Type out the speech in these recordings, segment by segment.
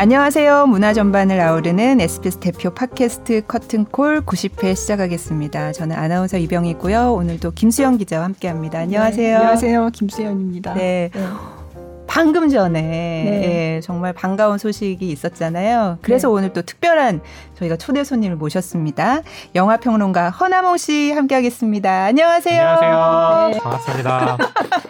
안녕하세요. 문화 전반을 아우르는 SBS 대표 팟캐스트 커튼콜 90회 시작하겠습니다. 저는 아나운서 이병이고요. 오늘도 김수영 기자와 함께합니다. 안녕하세요. 네, 안녕하세요. 김수영입니다. 네. 네. 방금 전에 네. 예, 정말 반가운 소식이 있었잖아요. 그래서 네. 오늘 또 특별한 저희가 초대 손님을 모셨습니다. 영화 평론가 허나몽 씨 함께하겠습니다. 안녕하세요. 안녕하세요. 네. 반갑습니다.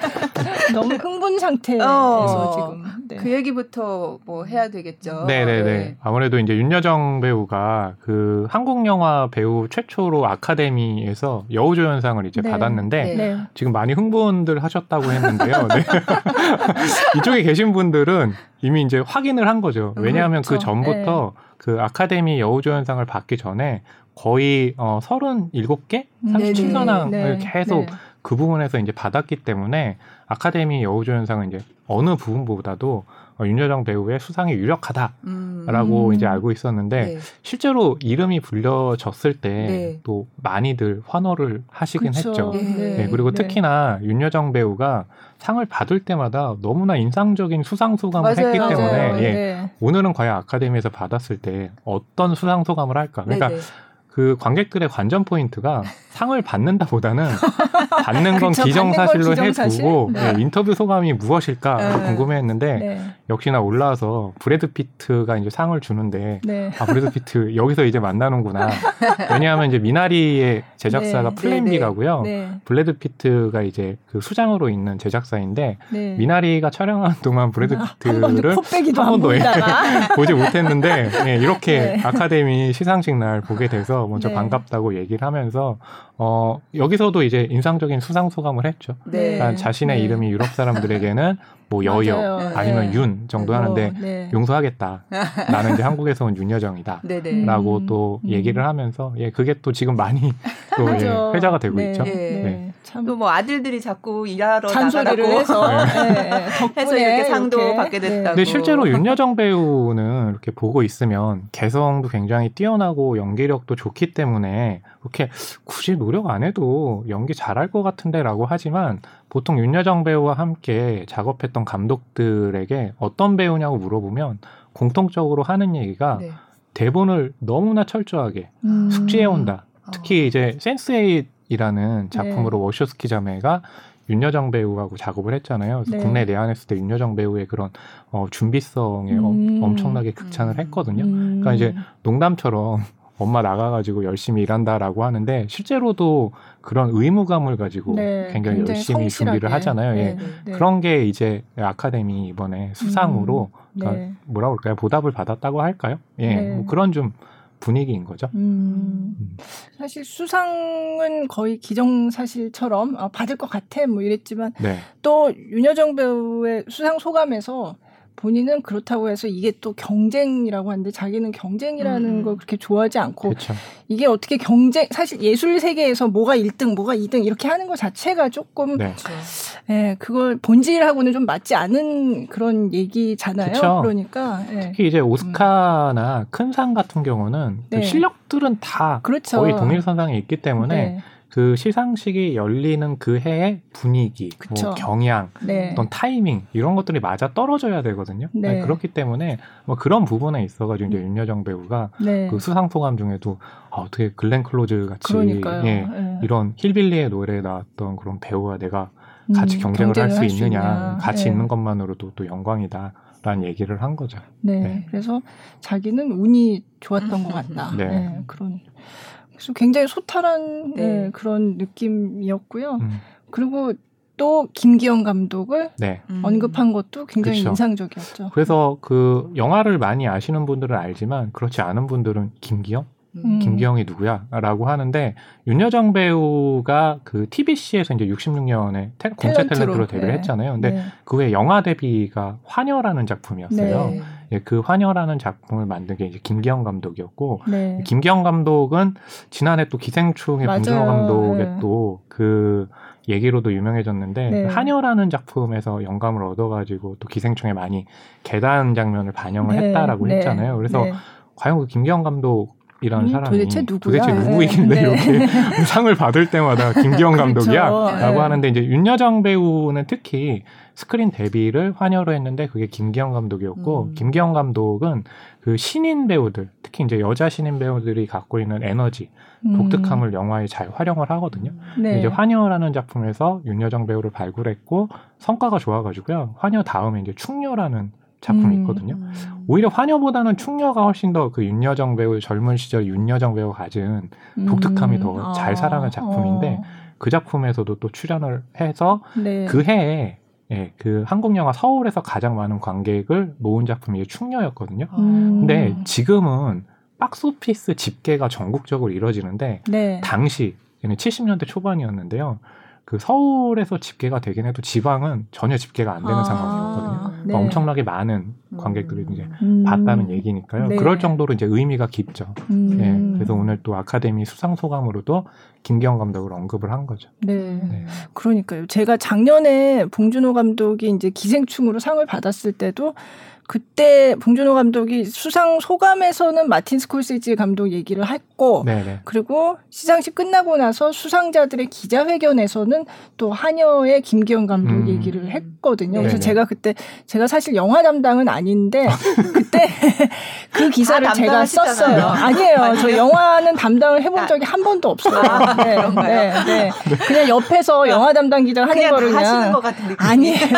너무 흥분 상태에서 어, 지금 네. 그 얘기부터 뭐 해야 되겠죠. 네네네. 네. 아무래도 이제 윤여정 배우가 그 한국 영화 배우 최초로 아카데미에서 여우조연상을 이제 네. 받았는데 네. 지금 많이 흥분들 하셨다고 했는데요. 네. 이쪽에 계신 분들은 이미 이제 확인을 한 거죠. 왜냐하면 그 그렇죠. 그 전부터 네. 그 아카데미 여우조연상을 받기 전에 거의 어 37개, 37관왕을 계속 그 부분에서 이제 받았기 때문에 아카데미 여우조연상은 이제 어느 부분보다도 어, 윤여정 배우의 수상이 유력하다라고 음. 이제 알고 있었는데 네. 실제로 이름이 불려졌을 때또 네. 많이들 환호를 하시긴 그쵸. 했죠. 네. 네. 그리고 네. 특히나 윤여정 배우가 상을 받을 때마다 너무나 인상적인 수상 소감을 맞아요, 했기 때문에 맞아요. 예, 네. 오늘은 과연 아카데미에서 받았을 때 어떤 수상 소감을 할까? 그러니까 그 관객들의 관전 포인트가 상을 받는다 보다는 받는 건 그쵸, 기정사실로 해두고 네. 네, 인터뷰 소감이 무엇일까 네. 궁금해했는데 네. 역시나 올라와서 브래드 피트가 이제 상을 주는데 네. 아 브래드 피트 여기서 이제 만나는구나 왜냐하면 이제 미나리의 제작사가 네. 플랜 B가고요 브래드 피트가 이제 그 수장으로 있는 제작사인데 미나리가 촬영하는 동안 브래드 피트를 한 번도, 한 보지 못했는데 이렇게 아카데미 시상식 날 보게 돼서 먼저 반갑다고 얘기를 하면서 어, 여기서도 이제 인상적인 수상 소감을 했죠. 네. 그러니까 자신의 네. 이름이 유럽 사람들에게는 뭐 여여 맞아요. 아니면 네. 윤 정도 하는데 어, 네. 용서하겠다. 나는 이제 한국에서 온 윤여정이다. 네, 네. 라고 음, 또 음. 얘기를 하면서 예 그게 또 지금 많이 또 예, 회자가 되고 네. 있죠. 네. 또 뭐 아들들이 자꾸 일하러 나가라고 해서 해서 이렇게 상도 이렇게. 받게 됐다고. 근데 실제로 윤여정 배우는 이렇게 보고 있으면 개성도 굉장히 뛰어나고 연기력도 좋기 때문에 그렇게 굳이 노력 안 해도 연기 잘할 것 같은데라고 하지만 보통 윤여정 배우와 함께 작업했던 감독들에게 어떤 배우냐고 물어보면 공통적으로 하는 얘기가 네. 대본을 너무나 철저하게 음. 숙지해 온다. 특히 어. 이제 센스에잇 이라는 작품으로 네. 워쇼스키 자매가 윤여정 배우하고 작업을 했잖아요. 그래서 네. 국내 내한했을 때 윤여정 배우의 그런 어, 준비성에 음. 엄청나게 극찬을 음. 했거든요. 음. 그러니까 이제 농담처럼 엄마 나가가지고 열심히 일한다라고 하는데 실제로도 그런 의무감을 가지고 네, 굉장히, 굉장히 열심히 성실하게. 준비를 하잖아요. 예. 네, 네, 네. 그런 게 이제 아카데미 이번에 수상으로 음, 그러니까 네. 뭐라 그럴까요? 보답을 받았다고 할까요? 예, 네. 뭐 그런 좀 분위기인 거죠. 음, 음. 사실 수상은 거의 기정사실처럼 아, 받을 것 같아 뭐 이랬지만 또 윤여정 배우의 수상 소감에서 본인은 그렇다고 해서 이게 또 경쟁이라고 하는데 자기는 경쟁이라는 음. 걸 그렇게 좋아하지 않고 그쵸. 이게 어떻게 경쟁 사실 예술 세계에서 뭐가 1등 뭐가 2등 이렇게 하는 것 자체가 조금 네. 예, 그걸 본질하고는 좀 맞지 않은 그런 얘기잖아요. 그쵸. 그러니까 예. 특히 이제 오스카나 음. 큰상 같은 경우는 그 네. 실력들은 다 그렇죠. 거의 동일선상에 있기 때문에 네. 그 시상식이 열리는 그 해의 분위기, 뭐 경향, 네. 어떤 타이밍 이런 것들이 맞아 떨어져야 되거든요. 네. 네. 그렇기 때문에 뭐 그런 부분에 있어가지고 이제 윤여정 배우가 네. 그 수상 소감 중에도 아, 어떻게 글렌 클로즈 같이 예, 네. 이런 힐빌리의 노래에 나왔던 그런 배우와 내가 같이 음, 경쟁을 할수 있느냐, 같이 네. 있는 것만으로도 또 영광이다. 라는 얘기를 한 거죠. 네, 네. 그래서 자기는 운이 좋았던 것 같다. 네. 네. 그런 그래서 굉장히 소탈한 네. 네, 그런 느낌이었고요. 음. 그리고 또 김기영 감독을 네. 음. 언급한 것도 굉장히 그쵸. 인상적이었죠. 그래서 그 영화를 많이 아시는 분들은 알지만 그렇지 않은 분들은 김기영? 음. 김기영이 누구야? 라고 하는데 윤여정 배우가 그 TBC에서 이제 66년에 태, 공채 탤런트로 데뷔를 네. 했잖아요. 근데 네. 그외 영화 데뷔가 화녀라는 작품이었어요. 네. 예, 그 화녀라는 작품을 만든 게 이제 김기영 감독이었고 네. 김기영 감독은 지난해 또 기생충의 봉준호 감독의 네. 또그 얘기로도 유명해졌는데 네. 한여라는 작품에서 영감을 얻어가지고 또 기생충에 많이 계단 장면을 반영을 네. 했다라고 네. 했잖아요. 그래서 네. 과연 그 김기영 감독 이라는 음, 사람이 도대체 누구야? 도대체 누구이길래 네. 이렇게 상을 받을 때마다 김기영 감독이야? 그렇죠. 라고 네. 하는데 이제 윤여정 배우는 특히 스크린 데뷔를 환여로 했는데 그게 김기영 감독이었고 음. 김기영 감독은 그 신인 배우들 특히 이제 여자 신인 배우들이 갖고 있는 에너지 음. 독특함을 영화에 잘 활용을 하거든요. 네. 이제 환여라는 작품에서 윤여정 배우를 발굴했고 성과가 좋아가지고요. 환여 다음에 이제 충녀라는 작품이 음. 있거든요. 음. 오히려 환여보다는 충녀가 훨씬 더 그 윤여정 배우 젊은 시절 윤여정 배우 가진 독특함이 음. 더잘 아. 살아난 작품인데 어. 그 작품에서도 또 출연을 해서 네. 그 해에 예, 그 한국 영화 서울에서 가장 많은 관객을 모은 작품이 충녀였거든요. 음. 근데 지금은 박스오피스 집계가 전국적으로 이루어지는데 네. 당시 70년대 초반이었는데요. 그 서울에서 집계가 되긴 해도 지방은 전혀 집계가 안 되는 아, 상황이었거든요. 그러니까 네. 엄청나게 많은 관객들이 이제 음. 봤다는 얘기니까요. 네. 그럴 정도로 이제 의미가 깊죠. 음. 네. 그래서 오늘 또 아카데미 수상 소감으로도 김기영 감독을 언급을 한 거죠. 네. 네. 그러니까요. 제가 작년에 봉준호 감독이 이제 기생충으로 상을 받았을 때도 그때 봉준호 감독이 수상 소감에서는 마틴 스콜세지 감독 얘기를 했고 네네. 그리고 시상식 끝나고 나서 수상자들의 기자회견에서는 또 한여의 김기현 감독 음. 얘기를 했거든요. 그래서 네네. 제가 그때 제가 사실 영화 담당은 아닌데 그때 그 기사를 제가 썼어요. 아니에요. 저 영화는 담당을 해본 적이 한 번도 없어요. 아, 네, 네, 네, 그냥 옆에서 영화 담당 기자 하는 그냥 거를 그냥 아니에요.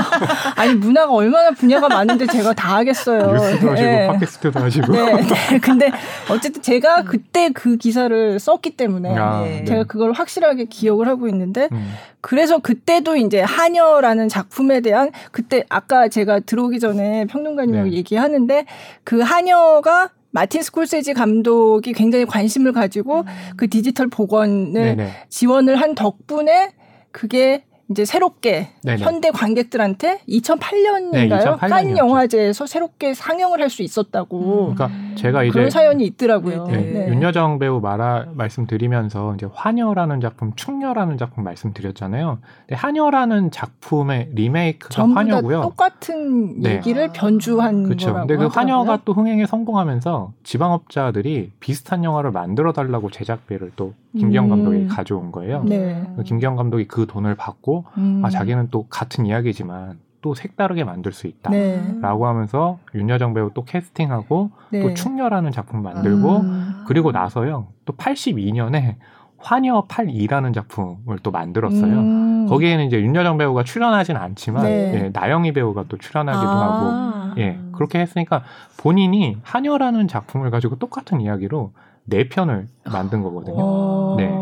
아니 문화가 얼마나 분야가 많은데 제가 다 하겠어요. 뉴스도 하시고 네. 팟캐스트도 하시고. 네, 네. 근데 어쨌든 제가 그때 그 기사를 썼기 때문에 아, 네. 제가 그걸 확실하게 기억을 하고 있는데 음. 그래서 그때도 이제 한여라는 작품에 대한 그때 아까 제가 들어오기 전에 평론가님하고 네. 얘기하는데 그 한여가 마틴 스콜세지 감독이 굉장히 관심을 가지고 음. 그 디지털 복원을 네네. 지원을 한 덕분에 그게 이제 새롭게 네네. 현대 관객들한테 2008년인가요? 네, 2008년이었죠. 칸 영화제에서 새롭게 상영을 할 수 있었다고. 음. 그러니까 제가 이제 그런 사연이 있더라고요. 네, 네. 윤여정 배우 말아 말씀드리면서 이제 환여라는 작품, 충녀라는 작품 말씀드렸잖아요. 근데 한여라는 작품의 리메이크가 환여고요. 똑같은 네. 얘기를 아. 변주한 그렇죠. 거라고. 근데 그 환여가 또 흥행에 성공하면서 지방업자들이 비슷한 영화를 만들어 달라고 제작비를 또 김기영 음. 감독이 가져온 거예요. 네. 김기영 감독이 그 돈을 받고 음. 아 자기는 또 같은 이야기지만 또 색다르게 만들 수 있다라고 네. 하면서 윤여정 배우 또 캐스팅하고 네. 또 충녀라는 작품 만들고 음. 그리고 나서요 또 82년에 환여 82라는 작품을 또 만들었어요. 음. 거기에는 이제 윤여정 배우가 출연하진 않지만 네. 예, 나영희 배우가 또 출연하기도 아. 하고 예 그렇게 했으니까 본인이 환여라는 작품을 가지고 똑같은 이야기로 네 편을 만든 거거든요. 어. 네.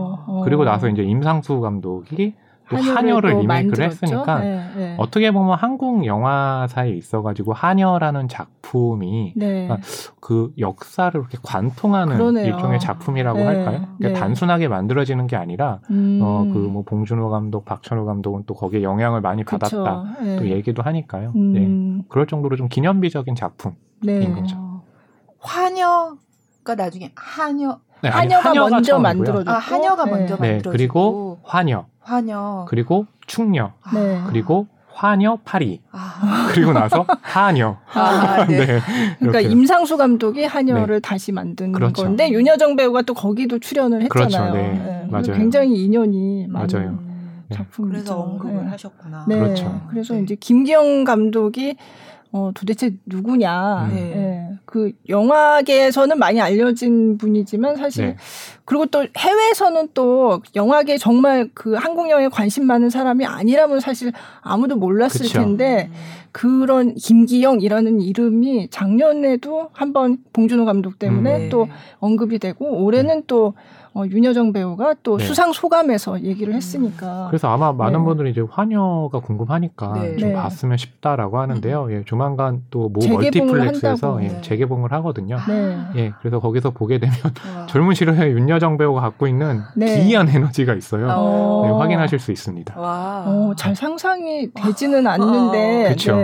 그리고 나서 이제 임상수 감독이 또 한여를 리메이크를 만들었죠? 했으니까 네, 네. 어떻게 보면 한국 영화사에 있어가지고 한여라는 작품이 네. 그러니까 그 역사를 이렇게 관통하는 그러네요. 일종의 작품이라고 네. 할까요? 그러니까 네. 단순하게 만들어지는 게 아니라 음. 어그 뭐 봉준호 감독, 박찬호 감독은 또 거기에 영향을 많이 그쵸. 받았다 네. 또 얘기도 하니까요. 음. 네. 그럴 정도로 좀 기념비적인 작품인 거죠. 환여 가 나중에 한여 네, 한여가, 한여가 먼저 만들어졌고 아, 한여가 먼저 네, 만들어졌고 그리고 환여 환여 그리고 충녀 네. 그리고 환여 파리 아. 그리고 나서 한여 아, 네. 네. 그러니까 임상수 감독이 한여를 네. 다시 만든 그렇죠. 건데 윤여정 배우가 또 거기도 출연을. 했잖아요. 그렇죠. 네. 맞아요. 굉장히 인연이 맞아요. 작품이죠. 그래서 언급을 하셨구나. 네. 그렇죠. 그래서 이제 김기영 감독이 어, 도대체 누구냐. 음. 네. 네. 그 영화계에서는 많이 알려진 분이지만 사실 네. 그리고 또 해외에서는 또 영화계 정말 그 한국 영화에 관심 많은 사람이 아니라면 사실 아무도 몰랐을 그쵸. 텐데 그런 김기영이라는 이름이 작년에도 한번 봉준호 감독 때문에 음. 또 언급이 되고 올해는 네. 또 어, 윤여정 배우가 또 네. 수상 소감에서 얘기를 했으니까. 그래서 아마 많은 네. 분들이 이제 환여가 궁금하니까 네. 좀 네. 봤으면 싶다라고 하는데요. 음. 예, 조만간 또 모 멀티플렉스에서 예, 재개봉을 하거든요. 네. 예, 그래서 거기서 보게 되면 젊은 시로의 윤여정 배우가 갖고 있는 네. 기이한 에너지가 있어요. 어. 네, 확인하실 수 있습니다. 와. 어, 잘 상상이 되지는 않는데. 그렇죠.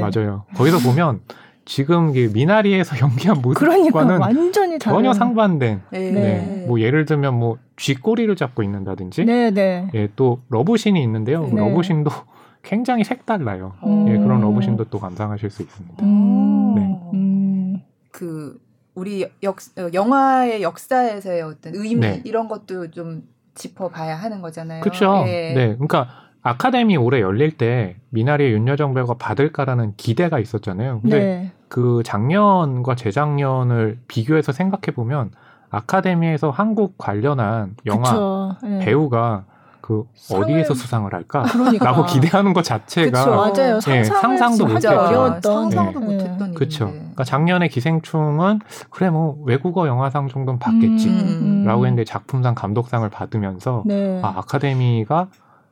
맞아요. 거기서 보면 지금 미나리에서 연기한 모습과는 그러니까 완전히 전혀 상반된. 네. 네. 뭐 예를 들면 뭐 쥐꼬리를 잡고 있는다든지. 네, 네. 예, 또 러브신이 있는데요. 네. 러브신도 굉장히 색달라요. 음. 예, 그런 러브신도 또 감상하실 수 있습니다. 음. 네. 음. 그 우리 역 어, 영화의 역사에서의 어떤 의미 네. 이런 것도 좀 짚어봐야 하는 거잖아요. 그렇죠. 예. 네, 그러니까 아카데미 올해 열릴 때 미나리의 윤여정 배우가 받을까라는 기대가 있었잖아요. 근데 네. 그 작년과 재작년을 비교해서 생각해 보면 아카데미에서 한국 관련한 영화 네. 배우가 그 상을... 어디에서 수상을 할까? 그러니까. 라고 기대하는 것 자체가 그쵸, 맞아요. 네, 상상도 못했던 상상도 네. 못했던 그렇죠. 그러니까 작년에 기생충은 그래 뭐 외국어 영화상 정도는 받겠지라고 음, 음. 했는데 작품상 감독상을 받으면서 네. 아 아카데미가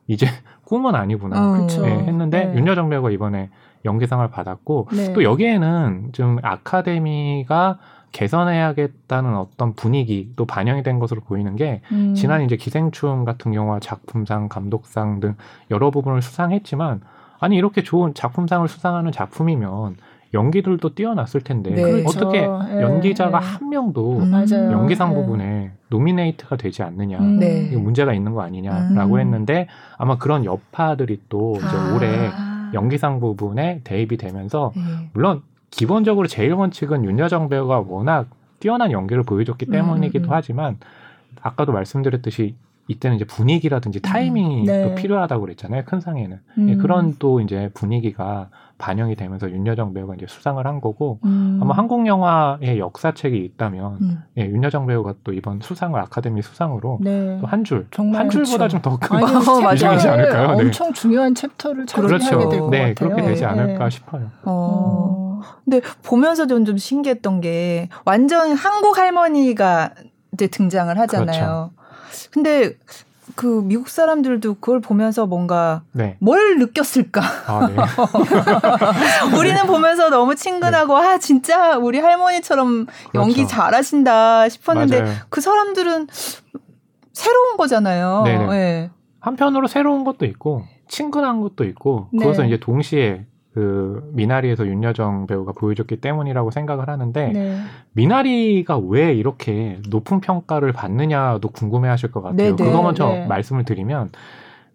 이제 꿈은 아니구나 어, 네, 했는데 네. 윤여정 배우가 이번에 연기상을 받았고 네. 또 여기에는 좀 아카데미가 개선해야겠다는 어떤 분위기도 반영이 된 것으로 보이는 게 음. 지난 이제 기생충 같은 경우와 작품상, 감독상 등 여러 부분을 수상했지만 아니 이렇게 좋은 작품상을 수상하는 작품이면 연기들도 뛰어났을 텐데 네. 그렇죠. 어떻게 네. 연기자가 네. 한 명도 음. 연기상 네. 부분에 노미네이트가 되지 않느냐 음. 네. 문제가 있는 거 아니냐라고 음. 했는데 아마 그런 여파들이 또 이제 아. 올해 연기상 부분에 대입이 되면서 네. 물론 기본적으로 제일 원칙은 윤여정 배우가 워낙 뛰어난 연기를 보여줬기 음, 때문이기도 음, 음. 하지만 아까도 말씀드렸듯이 이때는 이제 분위기라든지 음, 타이밍이 음, 네. 또 필요하다고 그랬잖아요. 큰 상에는. 음. 예, 그런 또 이제 분위기가 반영이 되면서 윤여정 배우가 이제 수상을 한 거고 음. 아마 한국 영화의 역사책이 있다면 음. 예, 윤여정 배우가 또 이번 수상을 아카데미 수상으로 네. 또한 줄, 한 줄보다 좀 더큰 비중이지 않을까요? 네. 엄청 중요한 챕터를 그렇죠. 될것 네, 같아요. 그렇게 되지 네. 않을까 네. 싶어요. 어. 근데 보면서 좀, 좀 신기했던 게 완전 한국 할머니가 이제 등장을 하잖아요. 그렇죠. 근데 그 미국 사람들도 그걸 보면서 뭔가 네. 뭘 느꼈을까? 아, 네. 우리는 보면서 너무 친근하고 네. 아 진짜 우리 할머니처럼 그렇죠. 연기 잘하신다 싶었는데 맞아요. 그 사람들은 새로운 거잖아요. 네. 한편으로 새로운 것도 있고 친근한 것도 있고 그것은 네. 이제 동시에 그 미나리에서 윤여정 배우가 보여줬기 때문이라고 생각을 하는데 네. 미나리가 왜 이렇게 높은 평가를 받느냐도 궁금해하실 것 같아요. 네네, 그거 먼저 네. 말씀을 드리면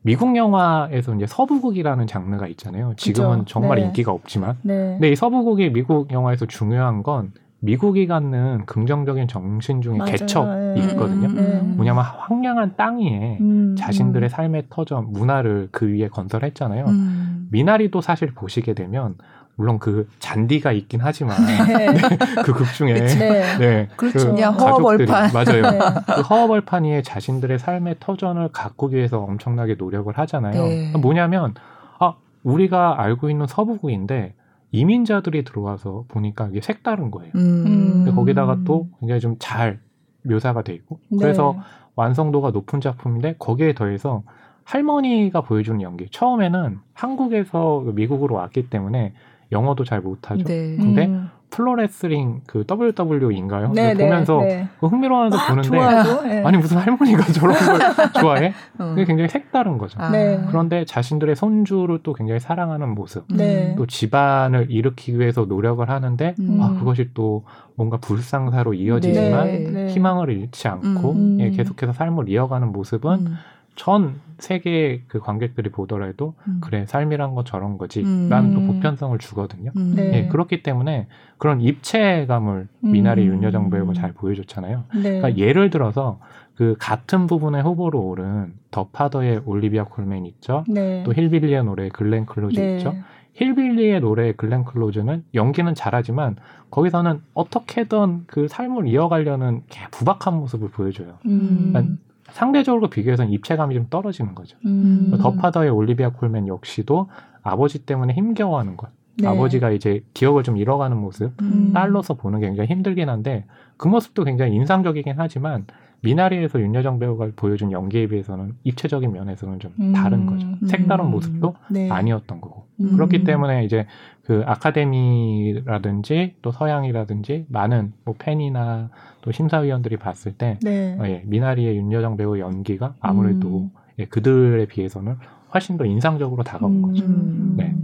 미국 영화에서 이제 서부극이라는 장르가 있잖아요. 지금은 그쵸? 정말 네. 인기가 없지만, 네. 근데 이 서부극이 미국 영화에서 중요한 건 미국이 갖는 긍정적인 정신 중에 맞아요. 개척이 네. 있거든요. 음, 뭐냐면 황량한 땅 위에 음, 자신들의 삶의 터전, 문화를 그 위에 건설했잖아요. 음. 미나리도 사실 보시게 되면 물론 그 잔디가 있긴 하지만 네. 네, 그극 중에 네, 네 그렇죠. 그 허허벌판 맞아요. 네. 그 허허벌판 위에 자신들의 삶의 터전을 가꾸기 위해서 엄청나게 노력을 하잖아요. 네. 뭐냐면 아 우리가 알고 있는 서부극인데 이민자들이 들어와서 보니까 이게 색다른 거예요. 음. 거기다가 또 굉장히 좀 잘 묘사가 돼 있고 네. 그래서 완성도가 높은 작품인데 거기에 더해서 할머니가 보여주는 연기. 처음에는 한국에서 미국으로 왔기 때문에 영어도 잘 못하죠. 네. 근데 음. 프로레슬링 그 WWE인가요? 네, 네, 보면서 네. 그 흥미로워서 보는데 좋아하고, 네. 아니 무슨 할머니가 저런 걸 좋아해? 어. 그게 굉장히 색다른 거죠. 아. 네. 그런데 자신들의 손주를 또 굉장히 사랑하는 모습, 네. 또 집안을 일으키기 위해서 노력을 하는데 음. 아 그것이 또 뭔가 불상사로 이어지지만 희망을 잃지 않고 음. 예, 계속해서 삶을 이어가는 모습은 음. 전 세계 그 관객들이 보더라도 음. 그래 삶이란 건 저런 거지라는 음. 또 보편성을 주거든요. 음. 네. 네. 그렇기 때문에 그런 입체감을 미나리 음. 윤여정 배우가 잘 보여줬잖아요. 네. 그러니까 예를 들어서 그 같은 부분에 후보로 오른 The Father의 올리비아 콜맨 있죠. 네. 또 힐빌리의 노래 글렌 클로즈 네. 있죠. 힐빌리의 노래 글렌 클로즈는 연기는 잘하지만 거기서는 어떻게든 그 삶을 이어가려는 부박한 모습을 보여줘요. 음. 그러니까 상대적으로 비교해서는 입체감이 좀 떨어지는 거죠. 음. The Father의 올리비아 콜맨 역시도 아버지 때문에 힘겨워하는 것. 네. 아버지가 이제 기억을 좀 잃어가는 모습, 음. 딸로서 보는 게 굉장히 힘들긴 한데 그 모습도 굉장히 인상적이긴 하지만 미나리에서 윤여정 배우가 보여준 연기에 비해서는 입체적인 면에서는 좀 음. 다른 거죠. 색다른 모습도 네. 아니었던 거고. 음. 그렇기 때문에 이제 그 아카데미라든지 또 서양이라든지 많은 뭐 팬이나 또 심사위원들이 봤을 때 네. 어, 예, 미나리의 윤여정 배우의 연기가 아무래도 음. 예, 그들에 비해서는 훨씬 더 인상적으로 다가온 거죠. 음. 네.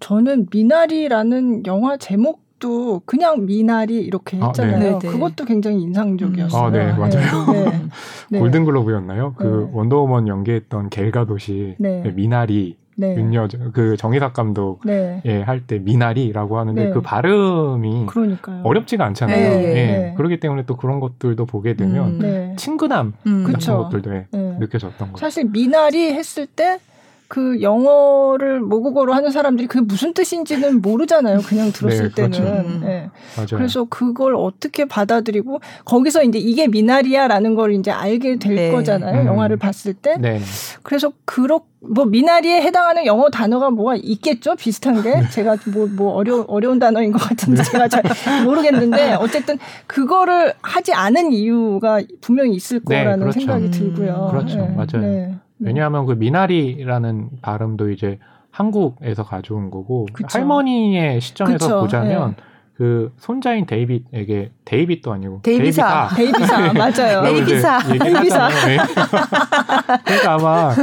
저는 미나리라는 영화 제목 도 그냥 미나리 이렇게 아, 했잖아요. 아, 네. 그것도 굉장히 인상적이었어요. 아, 네, 맞아요. 네. 네. 골든글로브였나요? 그 네. 원더우먼 연기했던 겔가 도시 네. 미나리 네. 윤여 그 정희석 감독 네. 예, 할 때 미나리라고 하는데 네. 그 발음이 그러니까요. 어렵지가 않잖아요. 네. 예. 네. 그렇기 때문에 또 그런 것들도 보게 되면 음, 친근함 음. 같은 것들도 예, 느껴졌던 거죠. 사실 미나리 했을 때 그 영어를 모국어로 하는 사람들이 그게 무슨 뜻인지는 모르잖아요. 그냥 들었을 네, 그렇죠. 때는. 음. 네. 그래서 그걸 어떻게 받아들이고 거기서 이제 이게 미나리야라는 걸 이제 알게 될 네. 거잖아요. 음. 영화를 봤을 때. 네. 그래서 그렇 뭐 미나리에 해당하는 영어 단어가 뭐가 있겠죠? 비슷한 게 네. 제가 뭐뭐 뭐 어려 어려운 단어인 것 같은데 네. 제가 잘 모르겠는데 어쨌든 그거를 하지 않은 이유가 분명히 있을 네, 거라는 그렇죠. 생각이 들고요. 음, 그렇죠, 네. 맞아요. 네. 왜냐하면 그 미나리라는 발음도 이제 한국에서 가져온 거고 그쵸. 할머니의 시점에서 그쵸. 보자면 네. 그 손자인 데이빗에게 데이빗도 아니고 데이빗아 데이빗아 맞아요 데이빗아 데이빗아 네. 그러니까 아마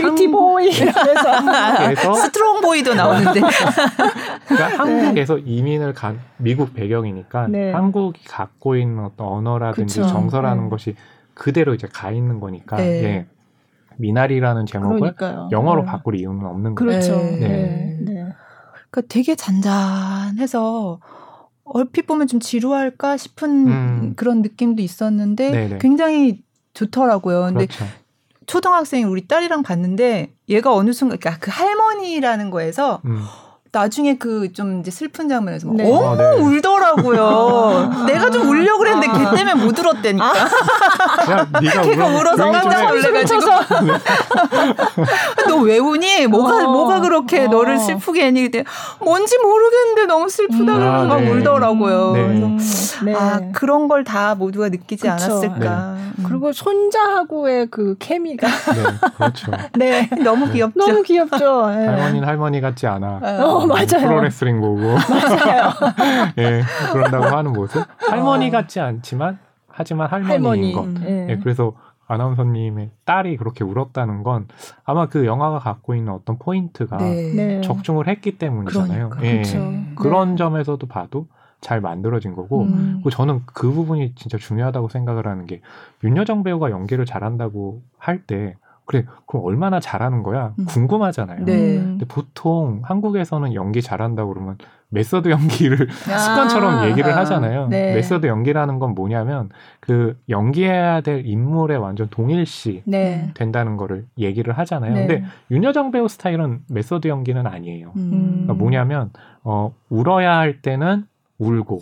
한국 boy 한국에서 strong boy도 나오는데 그러니까 한국에서 이민을 간 미국 배경이니까 네. 한국이 갖고 있는 어떤 언어라든지 그쵸. 정서라는 네. 것이 그대로 이제 가 있는 거니까 네. 예. 미나리라는 제목을 그러니까요. 영어로 네. 바꿀 이유는 없는 거죠. 그렇죠. 네. 네. 네. 그러니까 되게 잔잔해서 얼핏 보면 좀 지루할까 싶은 음. 그런 느낌도 있었는데 네네. 굉장히 좋더라고요. 근데 그렇죠. 초등학생 우리 딸이랑 봤는데 얘가 어느 순간 그러니까 그 할머니라는 거에서 음. 나중에 그 좀 이제 슬픈 장면에서 막 네. 너무 아, 네. 울더라고요. 아, 내가 좀 울려 그랬는데 아. 걔 때문에 못 울었다니까. 야, 네가 걔가 울어서 깜짝 놀래가지고. 너 왜 우니? 뭐가 어. 뭐가 그렇게 어. 너를 슬프게 했니? 그때 뭔지 모르겠는데 너무 슬프다 음. 막 네. 울더라고요. 네. 네. 아 그런 걸 다 모두가 느끼지 그쵸. 않았을까. 네. 음. 그리고 손자하고의 그 케미가. 네, 그렇죠. 네, 너무 귀엽죠. 너무 귀엽죠. 할머니는 할머니 같지 않아. 어. 어, 맞아요. 프로레슬링 보고. 맞아요. 예, 그런다고 하는 모습. 할머니 어. 같지 않지만, 하지만 할머니인 할머니. 것. 예. 예, 그래서 아나운서님의 딸이 그렇게 울었다는 건 아마 그 영화가 갖고 있는 어떤 포인트가 네. 네. 적중을 했기 때문이잖아요. 그러니까, 예. 그렇죠. 그런 네. 점에서도 봐도 잘 만들어진 거고, 음. 그리고 저는 그 부분이 진짜 중요하다고 생각을 하는 게 윤여정 배우가 연기를 잘한다고 할 때 그래, 그럼 얼마나 잘하는 거야? 음. 궁금하잖아요. 네. 근데 보통 한국에서는 연기 잘한다고 그러면 메서드 연기를 아~ 습관처럼 얘기를 하잖아요. 네. 메서드 연기라는 건 뭐냐면 그 연기해야 될 인물에 완전 동일시 네. 된다는 거를 얘기를 하잖아요. 네. 근데 윤여정 배우 스타일은 메서드 연기는 아니에요. 음. 그러니까 뭐냐면 어 울어야 할 때는 울고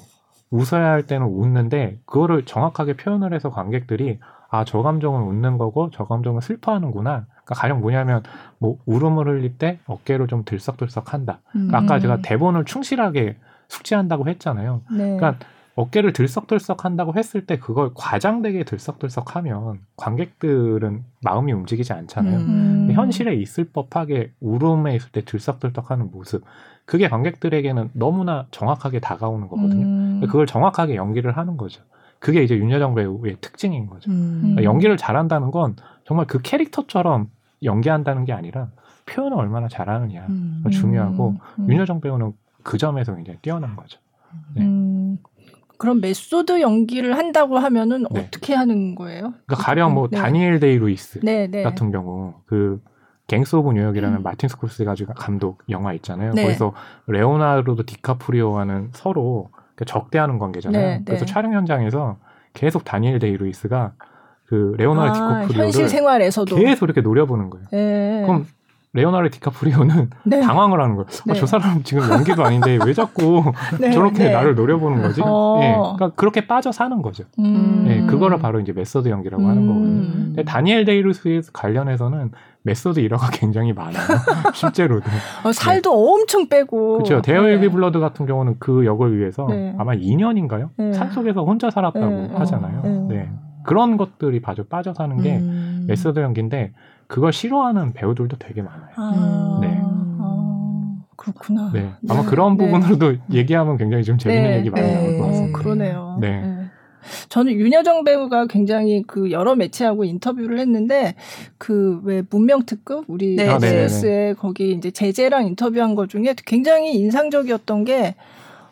웃어야 할 때는 웃는데 그거를 정확하게 표현을 해서 관객들이 아, 저 감정은 웃는 거고 저 감정은 슬퍼하는구나. 그러니까 가령 뭐냐면 뭐 울음을 흘릴 때 어깨를 좀 들썩들썩 한다. 그러니까 아까 제가 음. 대본을 충실하게 숙지한다고 했잖아요. 네. 그러니까 어깨를 들썩들썩 한다고 했을 때 그걸 과장되게 들썩들썩 하면 관객들은 마음이 움직이지 않잖아요. 음. 현실에 있을 법하게 울음에 있을 때 들썩들썩 하는 모습. 그게 관객들에게는 너무나 정확하게 다가오는 거거든요. 음. 그걸 정확하게 연기를 하는 거죠. 그게 이제 윤여정 배우의 특징인 거죠. 음. 그러니까 연기를 잘한다는 건 정말 그 캐릭터처럼 연기한다는 게 아니라 표현을 얼마나 잘하느냐 음. 중요하고 음. 윤여정 배우는 그 점에서 굉장히 뛰어난 거죠. 네. 음. 그럼 메소드 연기를 한다고 하면은 네. 어떻게 하는 거예요? 그러니까 가령 뭐 네. 다니엘 데이 루이스 네, 네. 같은 경우 그 Gangs of New York이라는 음. 마틴 스코세지 감독 영화 있잖아요. 네. 거기서 레오나르도 디카프리오와는 서로 적대하는 관계잖아요. 네, 그래서 네. 촬영 현장에서 계속 다니엘 데이 루이스가 그 레오나르 아, 디카프리오를 현실 생활에서도 계속 이렇게 노려보는 거예요. 네. 그럼 레오나르 디카프리오는 네. 당황을 하는 거예요. 네. 아, 저 사람 지금 연기도 아닌데 왜 자꾸 네, 저렇게 네. 나를 노려보는 거지? 어. 예, 그러니까 그렇게 빠져 사는 거죠. 음. 예, 그거를 바로 이제 메소드 연기라고 음. 하는 거거든요. 근데 다니엘 데이 루이스 관련해서는 메소드 일화가 굉장히 많아요. 실제로도. 어, 살도 네. 엄청 빼고. 그렇죠. There Will Be 네. Blood 같은 경우는 그 역을 위해서 네. 아마 2년인가요? 네. 산속에서 혼자 살았다고 네. 하잖아요. 어. 네. 그런 것들이 빠져 빠져 사는 게 음. 메소드 연기인데 그걸 싫어하는 배우들도 되게 많아요. 아. 네. 아. 그렇구나. 네. 아마 그런 부분으로도 얘기하면 굉장히 좀 재밌는 얘기 많이 나올 것 같습니다. 어, 그러네요. 네. 저는 윤여정 배우가 굉장히 그 여러 매체하고 인터뷰를 했는데 그 왜 문명 특급 우리 네. SBS에 아, 거기 이제 재재랑 인터뷰한 것 중에 굉장히 인상적이었던 게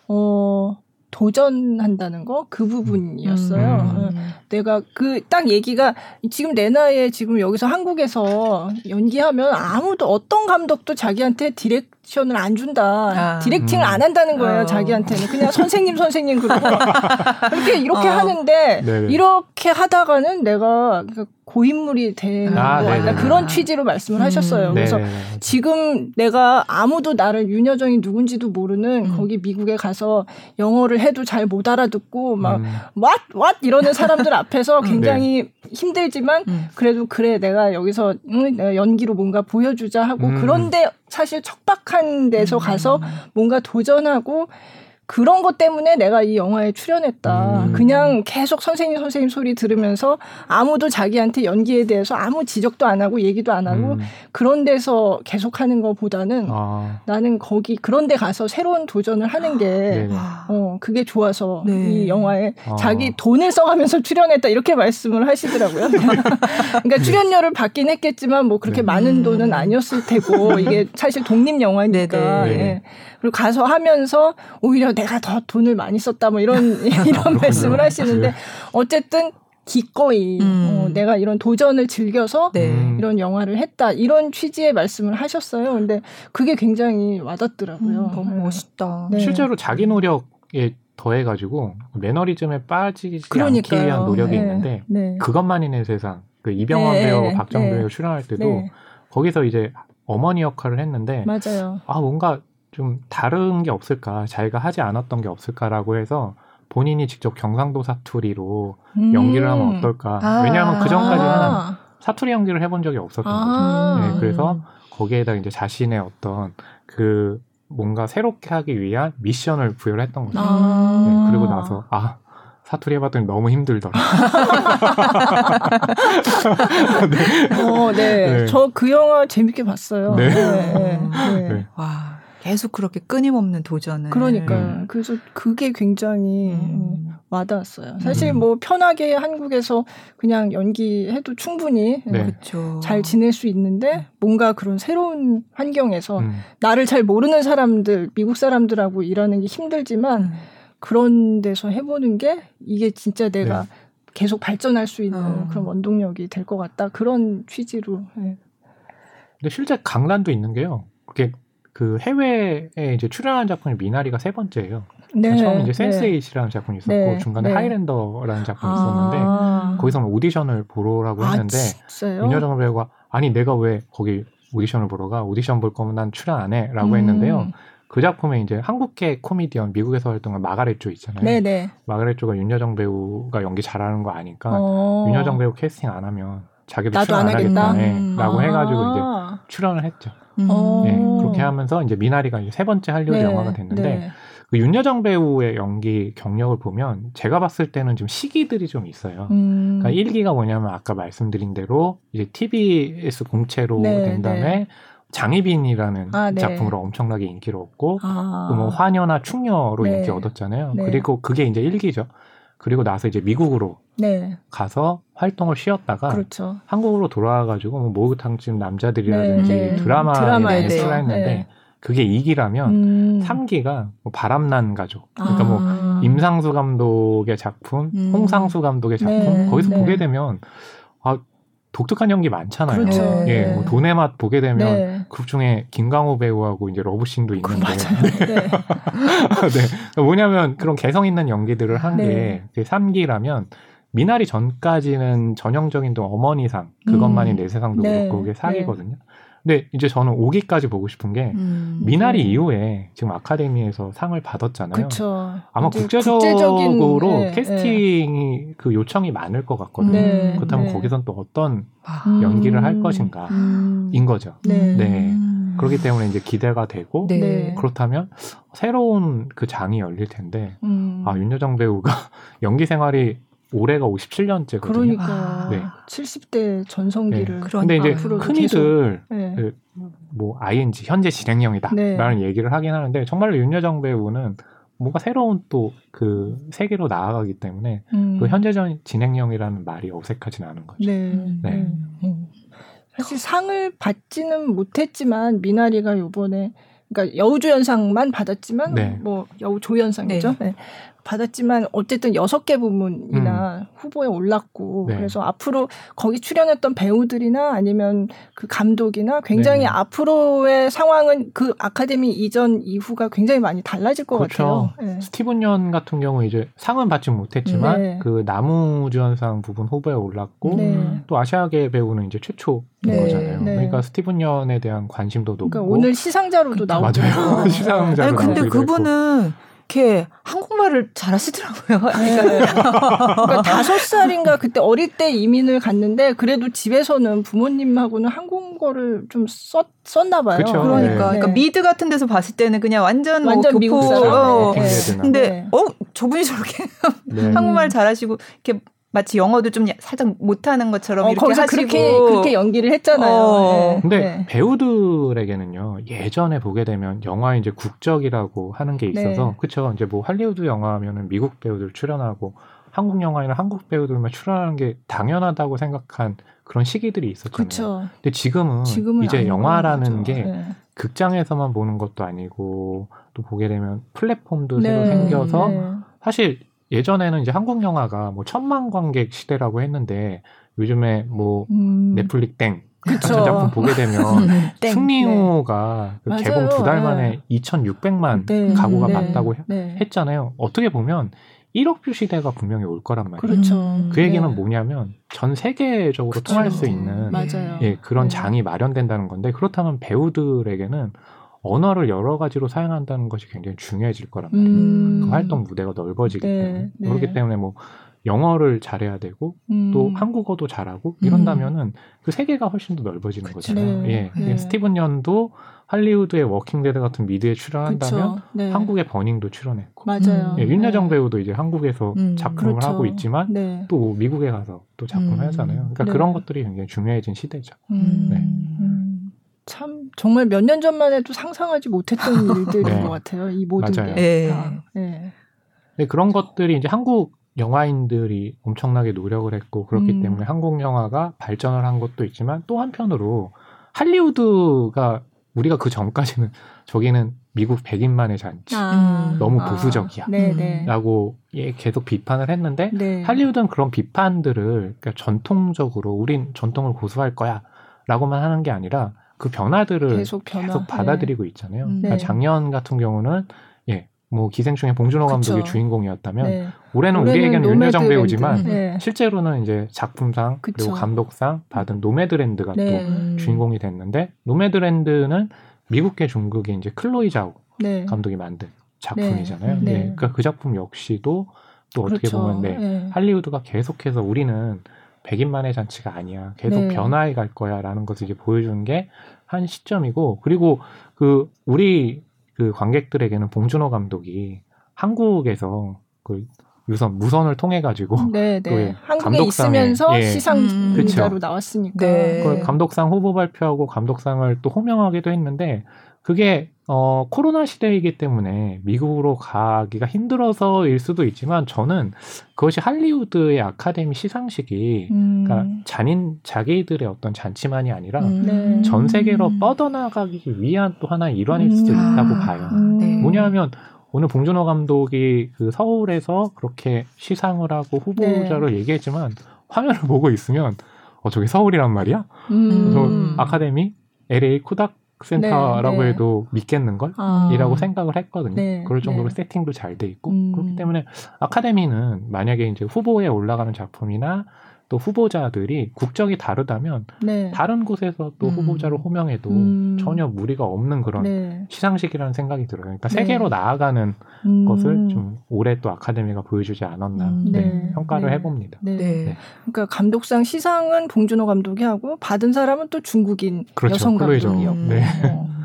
어. 도전한다는 거 그 부분이었어요. 음. 어, 내가 그 딱 얘기가 지금 내 나이에 지금 여기서 한국에서 연기하면 아무도 어떤 감독도 자기한테 디렉 션을 안 준다. 아. 디렉팅을 음. 안 한다는 거예요. 어. 자기한테는 그냥 선생님 선생님 그러고 이렇게 이렇게 어. 하는데 네네. 이렇게 하다가는 내가 그 고인물이 되는 아, 거 그런 취지로 말씀을 음. 하셨어요. 그래서 네네. 지금 내가 아무도 나를 윤여정이 누군지도 모르는 음. 거기 미국에 가서 영어를 해도 잘 못 알아듣고 막 음. what what 이러는 사람들 앞에서 굉장히 네. 힘들지만 음. 그래도 그래 내가 여기서 응, 내가 연기로 뭔가 보여주자 하고 음. 그런데 사실 척박한 데서 가서 뭔가 도전하고 그런 것 때문에 내가 이 영화에 출연했다. 음. 그냥 계속 선생님 선생님 소리 들으면서 아무도 자기한테 연기에 대해서 아무 지적도 안 하고 얘기도 안 하고 음. 그런 데서 계속 하는 것보다는 아. 나는 거기 그런 데 가서 새로운 도전을 하는 게 어, 그게 좋아서 네. 이 영화에 아. 자기 돈을 써가면서 출연했다 이렇게 말씀을 하시더라고요. 그러니까 출연료를 받긴 했겠지만 뭐 그렇게 네. 많은 돈은 아니었을 테고 이게 사실 독립 영화니까. 예. 그리고 가서 하면서 오히려 내가 더 돈을 많이 썼다 뭐 이런 이런 말씀을 하시는데 어쨌든 기꺼이 음. 어, 내가 이런 도전을 즐겨서 네. 이런 영화를 했다 이런 취지의 말씀을 하셨어요. 근데 그게 굉장히 와닿더라고요. 음, 너무 네. 멋있다. 네. 실제로 자기 노력에 더해가지고 매너리즘에 빠지지 그러니까요. 않기 위한 노력이 네. 있는데 네. 그것만이네 세상. 그 이병헌 네. 배우, 박정 배 우 출연할 때도 거기서 이제 어머니 역할을 했는데 맞아요. 아 뭔가 좀 다른 게 없을까, 자기가 하지 않았던 게 없을까라고 해서 본인이 직접 경상도 사투리로 음. 연기를 하면 어떨까. 아. 왜냐하면 그 전까지는 아. 사투리 연기를 해본 적이 없었던 아. 거죠. 네, 그래서 거기에다 이제 자신의 어떤 그 뭔가 새롭게 하기 위한 미션을 부여를 했던 거죠. 아. 네, 그리고 나서 아 사투리 해봤더니 너무 힘들더라. 네. 어, 네. 네. 저 그 영화 재밌게 봤어요. 네. 네. 네. 네. 와. 계속 그렇게 끊임없는 도전을. 그러니까 음. 그래서 그게 굉장히 음. 와닿았어요. 사실 음. 뭐 편하게 한국에서 그냥 연기해도 충분히 네. 그렇죠. 잘 지낼 수 있는데 뭔가 그런 새로운 환경에서 음. 나를 잘 모르는 사람들, 미국 사람들하고 일하는 게 힘들지만 음. 그런 데서 해보는 게 이게 진짜 내가 네. 계속 발전할 수 있는 어. 그런 원동력이 될 것 같다. 그런 취지로. 네. 근데 실제 강단도 있는 게요. 그게 그 해외에 이제 출연한 작품이 미나리가 세 번째예요. 네. 처음 이제 센스에잇이라는 네. 작품이 있었고 네. 중간에 네. 하이랜더라는 작품이 아. 있었는데 거기서는 오디션을 보라고 아, 했는데 윤여정 배우가 아니 내가 왜 거기 오디션을 보러 가 오디션 볼 거면 난 출연 안 해라고 음. 했는데요. 그 작품에 이제 한국계 코미디언 미국에서 활동한 마가렛 조 있잖아요. 네네. 마가렛 조가 윤여정 배우가 연기 잘하는 거 아니까 어. 윤여정 배우 캐스팅 안 하면 자기도 출연 안, 안 하겠다네라고 음. 해가지고 이제 아. 출연을 했죠. 음. 네, 그렇게 하면서 이제 미나리가 이제 세 번째 할리우드 네, 영화가 됐는데 네. 그 윤여정 배우의 연기 경력을 보면 제가 봤을 때는 좀 시기들이 좀 있어요. 음. 그러니까 1기가 뭐냐면 아까 말씀드린 대로 이제 TBS 공채로 네, 된 다음에 네. 장희빈이라는 아, 네. 작품으로 엄청나게 인기를 얻고 아. 또뭐 화녀나 충녀로 네. 인기 얻었잖아요. 네. 그리고 그게 이제 1기죠. 그리고 나서 이제 미국으로 네. 가서 활동을 쉬었다가 그렇죠. 한국으로 돌아와가지고 뭐 목욕탕집 남자들이라든지 네, 네. 드라마에 출연했는데 네. 그게 2기라면 음. 3기가 뭐 바람난 가족 그러니까 뭐 아. 뭐 임상수 감독의 작품, 음. 홍상수 감독의 작품 네, 거기서 네. 보게 되면 아 독특한 연기 많잖아요. 그렇죠. 예, 뭐 돈의 맛 보게 되면 네. 그 중에 김강호 배우하고 이제 러브씬도 있는데. 네. 네. 뭐냐면 그런 개성 있는 연기들을 한게 3기라면 미나리 전까지는 전형적인 또 어머니상 그것만이 음. 내 세상도 네. 그렇고 그게 사기거든요. 네. 근데 이제 저는 5기까지 보고 싶은 게 음. 미나리 네. 이후에 지금 아카데미에서 상을 받았잖아요. 그쵸. 아마 국제적으로 네, 캐스팅이 네. 그 요청이 많을 것 같거든요. 네, 그렇다면 네. 거기선 또 어떤 아. 연기를 할 것인가인 음. 거죠. 네. 그렇기 때문에 이제 기대가 되고 그렇다면 새로운 그 장이 열릴 텐데 음. 아 윤여정 배우가 연기 생활이 올해가 57년째거든요. 그러니까 아. 네. 70대 전성기를. 네. 근데 이제 흔히들 네. 그 뭐 ING 현재 진행형이다라는 네. 얘기를 하긴 하는데 정말로 윤여정 배우는 뭔가 새로운 또 그 세계로 나아가기 때문에 음. 그 현재 전 진행형이라는 말이 어색하지는 않은 거죠. 네. 네. 음. 사실 상을 받지는 못했지만 미나리가 요번에 그러니까 여우조연상만 받았지만 네. 뭐 여우조연상이죠. 네. 네. 받았지만 어쨌든 여섯 개 부문이나 음. 후보에 올랐고 네. 그래서 앞으로 거기 출연했던 배우들이나 아니면 그 감독이나 굉장히 네. 앞으로의 상황은 그 아카데미 이전 이후가 굉장히 많이 달라질 것 그렇죠. 같아요. 네. 스티븐 연 같은 경우 이제 상은 받지 못했지만 네. 그 나무주연상 부분 후보에 올랐고 네. 또 아시아계 배우는 이제 최초 네. 거잖아요. 그러니까 스티븐 연에 대한 관심도 높고 그러니까 오늘 시상자로도 나오고 맞아요. 시상자로 아니 근데 그분은 이렇게 한국말을 잘하시더라고요. 네. 그러니까 다섯 살인가 그때 어릴 때 이민을 갔는데 그래도 집에서는 부모님하고는 한국어를 좀 썼, 썼나 봐요. 그쵸? 그러니까 네. 그러니까 미드 같은 데서 봤을 때는 그냥 완전 뭐 완전 뭐 미국 사람. 어. 네. 근데 어 저분이 저렇게 네. 한국말 잘하시고 이렇게 마치 영어도 좀 살짝 못하는 것처럼 어, 이렇게 하시고 그렇게 그렇게 연기를 했잖아요. 어. 네. 근데 네. 배우들에게는요 예전에 보게 되면 영화 이제 국적이라고 하는 게 있어서 네. 그렇죠. 이제 뭐 할리우드 영화면은 미국 배우들 출연하고 한국 영화에는 한국 배우들만 출연하는 게 당연하다고 생각한 그런 시기들이 있었잖아요. 그쵸. 근데 지금은, 지금은 이제 영화라는 게 네. 극장에서만 보는 것도 아니고 또 보게 되면 플랫폼도 새로 네. 생겨서 네. 사실 예전에는 이제 한국 영화가 뭐 천만 관객 시대라고 했는데 요즘에 뭐 음. 넷플릭 땡 같은 작품 보게 되면 승리호가 네. 그 개봉 두 달 만에 네. 2,600만 네. 가구가 네. 봤다고 네. 했잖아요. 어떻게 보면 1억 뷰 시대가 분명히 올 거란 말이에요. 그렇죠. 그 얘기는 네. 뭐냐면 전 세계적으로 그렇죠. 통할 수 있는 예, 그런 장이 마련된다는 건데 그렇다면 배우들에게는 언어를 여러 가지로 사용한다는 것이 굉장히 중요해질 거란 말이에요. 음. 그 활동 무대가 넓어지기 네, 때문에 네. 그렇기 때문에 뭐 영어를 잘해야 되고 음. 또 한국어도 잘하고 이런다면은 음. 그 세계가 훨씬 더 넓어지는 그쵸. 거잖아요. 네. 예, 네. 스티븐 연도 할리우드의 워킹데드 같은 미드에 출연했다면 네. 한국의 버닝도 출연했고 맞아요. 예, 윤여정 네. 배우도 이제 한국에서 음, 작품을 그렇죠. 하고 있지만 네. 또 미국에 가서 또 작품을 음. 하잖아요. 그러니까 네. 그런 것들이 굉장히 중요해진 시대죠. 음. 네. 음. 참 정말 몇 년 전만 해도 상상하지 못했던 일들인 네. 것 같아요. 이 모든 맞아요. 게. 네. 네. 네. 그런 것들이 이제 한국 영화인들이 엄청나게 노력을 했고 그렇기 음. 때문에 한국 영화가 발전을 한 것도 있지만 또 한편으로 할리우드가 우리가 그 전까지는 저기는 미국 백인만의 잔치 아. 너무 아. 보수적이야 아. 라고 예, 계속 비판을 했는데 네. 할리우드는 그런 비판들을 그러니까 전통적으로 우린 전통을 고수할 거야 라고만 하는 게 아니라 그 변화들을 계속, 변화. 계속 받아들이고 네. 있잖아요. 음. 그러니까 네. 작년 같은 경우는 예, 뭐 기생충의 봉준호 감독이 그쵸. 주인공이었다면 네. 올해는 우리에게는 윤여정 배우지만 네. 실제로는 이제 작품상 그쵸. 그리고 감독상 받은 노매드랜드가 네. 또 주인공이 됐는데 노매드랜드는 미국계 중국의 이제 클로이 자오 네. 감독이 만든 작품이잖아요. 네. 예, 그러니까 그 작품 역시도 또 어떻게 그렇죠. 보면 네, 할리우드가 계속해서 우리는 백인만의 잔치가 아니야. 계속 네. 변화해 갈 거야라는 것을 이제 보여주는 게한 시점이고 그리고 그 우리 그 관객들에게는 봉준호 감독이 한국에서 그 유선 무선을 통해 가지고 네, 네. 한국에 있으면서 예. 시상자로 음. 나왔으니까 네. 그 감독상 후보 발표하고 감독상을 또 호명하기도 했는데 그게 어, 코로나 시대이기 때문에 미국으로 가기가 힘들어서일 수도 있지만 저는 그것이 할리우드의 아카데미 시상식이 음. 그러니까 잔인 자기들의 어떤 잔치만이 아니라 음. 네. 전 세계로 뻗어나가기 위한 또 하나의 일환일 수도 음. 있다고 아. 봐요. 네. 뭐냐하면 오늘 봉준호 감독이 그 서울에서 그렇게 시상을 하고 후보자로 네. 얘기했지만 화면을 보고 있으면 어 저게 서울이란 말이야? 음. 아카데미 LA 코닥 센터라고 네, 네. 해도 믿겠는 걸? 아. 이라고 생각을 했거든요. 네, 그럴 정도로 네. 세팅도 잘 돼 있고 음. 그렇기 때문에 아카데미는 만약에 이제 후보에 올라가는 작품이나 또 후보자들이 국적이 다르다면 네. 다른 곳에서 또 음. 후보자로 호명해도 음. 전혀 무리가 없는 그런 네. 시상식이라는 생각이 들어요. 그러니까 네. 세계로 나아가는 음. 것을 좀 올해 또 아카데미가 보여주지 않았나 음. 네. 네. 평가를 네. 해봅니다. 그러니까 감독상 시상은 봉준호 감독이 하고 받은 사람은 또 중국인 그렇죠. 여성 감독이었고. 네. 어.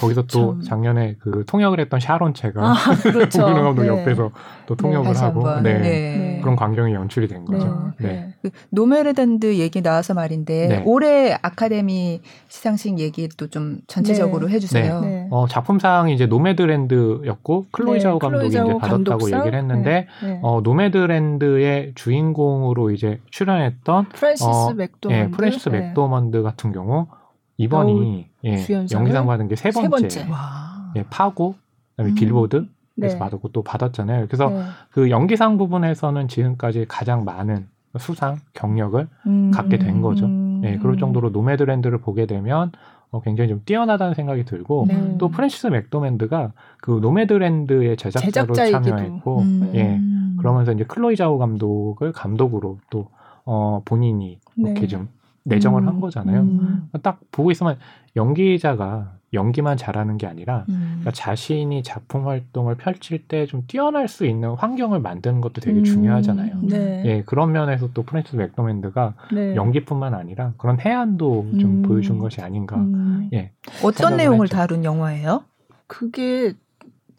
거기서 또 참. 작년에 그 통역을 했던 샤론체가 아, 그렇죠. 봉준호 감독 네. 옆에서 또 네, 통역을 네, 하고 네. 네. 그런 광경이 연출이 된 거죠. 네. 네. 그 노매드랜드 얘기 나와서 말인데 올해 아카데미 시상식 얘기도 좀 전체적으로 해주세요. 어, 작품상이 이제 노매드랜드였고 클로이 자오 감독이 이제 받았다고 감독상? 얘기를 했는데 어, 노매드랜드의 주인공으로 이제 출연했던 프랜시스 어, 맥도먼드, 예, 프랜시스 맥도먼드 같은 경우 이번이 예, 연기상 받은 게 세 번째. 세 번째. 예, 파고, 그다음에 음. 빌보드, 네. 받았고 또 받았잖아요. 그래서 네. 그 연기상 부분에서는 지금까지 가장 많은 수상 경력을 음, 갖게 된 거죠. 음, 예, 그럴 정도로 노매드랜드를 보게 되면 어, 굉장히 좀 뛰어나다는 생각이 들고 네. 또 프랜시스 맥도맨드가 그 노매드랜드의 제작자로 참여했고 음. 예 그러면서 이제 클로이 자오 감독을 감독으로 또 어, 본인이 네. 이렇게 좀 내정을 한 음. 거잖아요. 음. 딱 보고 있으면 연기자가 연기만 잘하는 게 아니라 음. 그러니까 자신이 작품 활동을 펼칠 때 좀 뛰어날 수 있는 환경을 만드는 것도 되게 음. 중요하잖아요. 네. 예, 그런 면에서 또 프랜시스 맥도맨드가 네. 연기뿐만 아니라 그런 혜안도 좀 음. 보여준 것이 아닌가. 음. 예. 어떤 내용을 했죠. 다룬 영화예요? 그게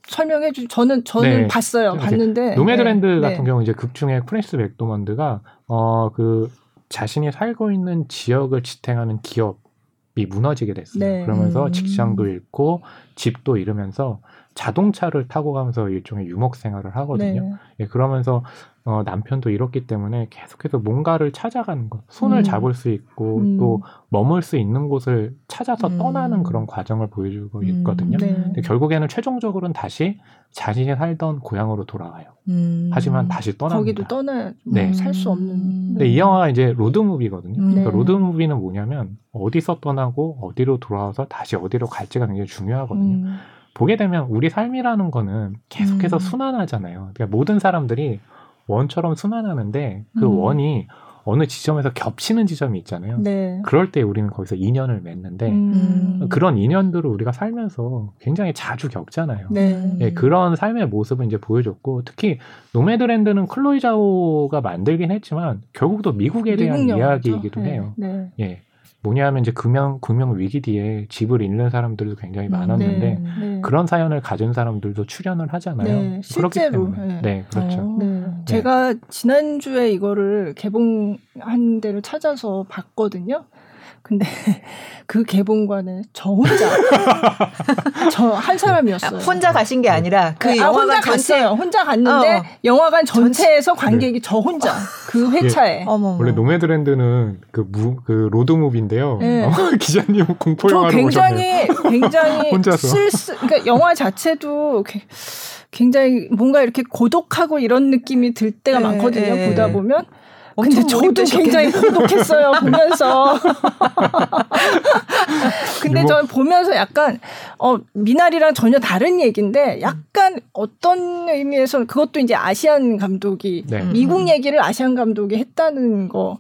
설명해 주 저는 저는 네. 봤어요. 봤는데 노매드랜드 네. 같은 네. 경우 이제 극 중에 프랜시스 맥도먼드가 어 그 자신이 살고 있는 지역을 지탱하는 기업 이 무너지게 됐어요. 네. 그러면서 음. 직장도 잃고 집도 잃으면서 자동차를 타고 가면서 일종의 유목 생활을 하거든요. 네. 예, 그러면서 어, 남편도 이렇기 때문에 계속해서 뭔가를 찾아가는 것, 손을 음. 잡을 수 있고 음. 또 머물 수 있는 곳을 찾아서 음. 떠나는 그런 과정을 보여주고 음. 있거든요. 네. 근데 결국에는 최종적으로는 다시 자신이 살던 고향으로 돌아와요. 음. 하지만 다시 떠납니다. 거기도 떠나 네. 살 수 없는. 근데 이 영화가 이제 로드무비거든요. 그러니까 네. 로드무비는 뭐냐면 어디서 떠나고 어디로 돌아와서 다시 어디로 갈지가 굉장히 중요하거든요. 보게 되면 우리 삶이라는 거는 계속해서 음. 순환하잖아요. 그러니까 모든 사람들이 원처럼 순환하는데 그 음. 원이 어느 지점에서 겹치는 지점이 있잖아요. 네. 그럴 때 우리는 거기서 인연을 맺는데 음. 그런 인연들을 우리가 살면서 굉장히 자주 겪잖아요. 네. 네, 그런 삶의 모습을 이제 보여줬고 특히 노매드랜드는 클로이 자오가 만들긴 했지만 결국 도 미국에 대한 미국 이야기이기도 네. 해요. 네. 예. 뭐냐면 이제 금융 금융 위기 뒤에 집을 잃는 사람들도 굉장히 음, 많았는데 네, 네. 그런 사연을 가진 사람들도 출연을 하잖아요. 네, 실제로. 네. 네, 그렇죠. 어, 네. 제가 지난 주에 이거를 개봉한 데를 찾아서 봤거든요. 근데 그 개봉관은 저 혼자 저 한 사람이었어요. 혼자 가신 게 아니라 그 아, 영화관 혼자 전체... 갔어요. 혼자 갔는데 어, 어. 영화관 전체에서 관객이 네. 저 혼자 그 회차에. 어머. 원래 노매드랜드는 그, 무, 그 로드 무비인데요. 네. 어, 기자님 공포 영화로 굉장히 오셨네요. 굉장히 혼자서. 쓸쓸 그러니까 영화 자체도 굉장히 뭔가 이렇게 고독하고 이런 느낌이 들 때가 네, 많거든요. 네. 보다 보면. 근데 저도 굉장히 고독했어요 보면서. 근데 저는 보면서 약간 어 미나리랑 전혀 다른 얘기인데 약간 어떤 의미에서 그것도 이제 아시안 감독이 네. 미국 얘기를 아시안 감독이 했다는 거.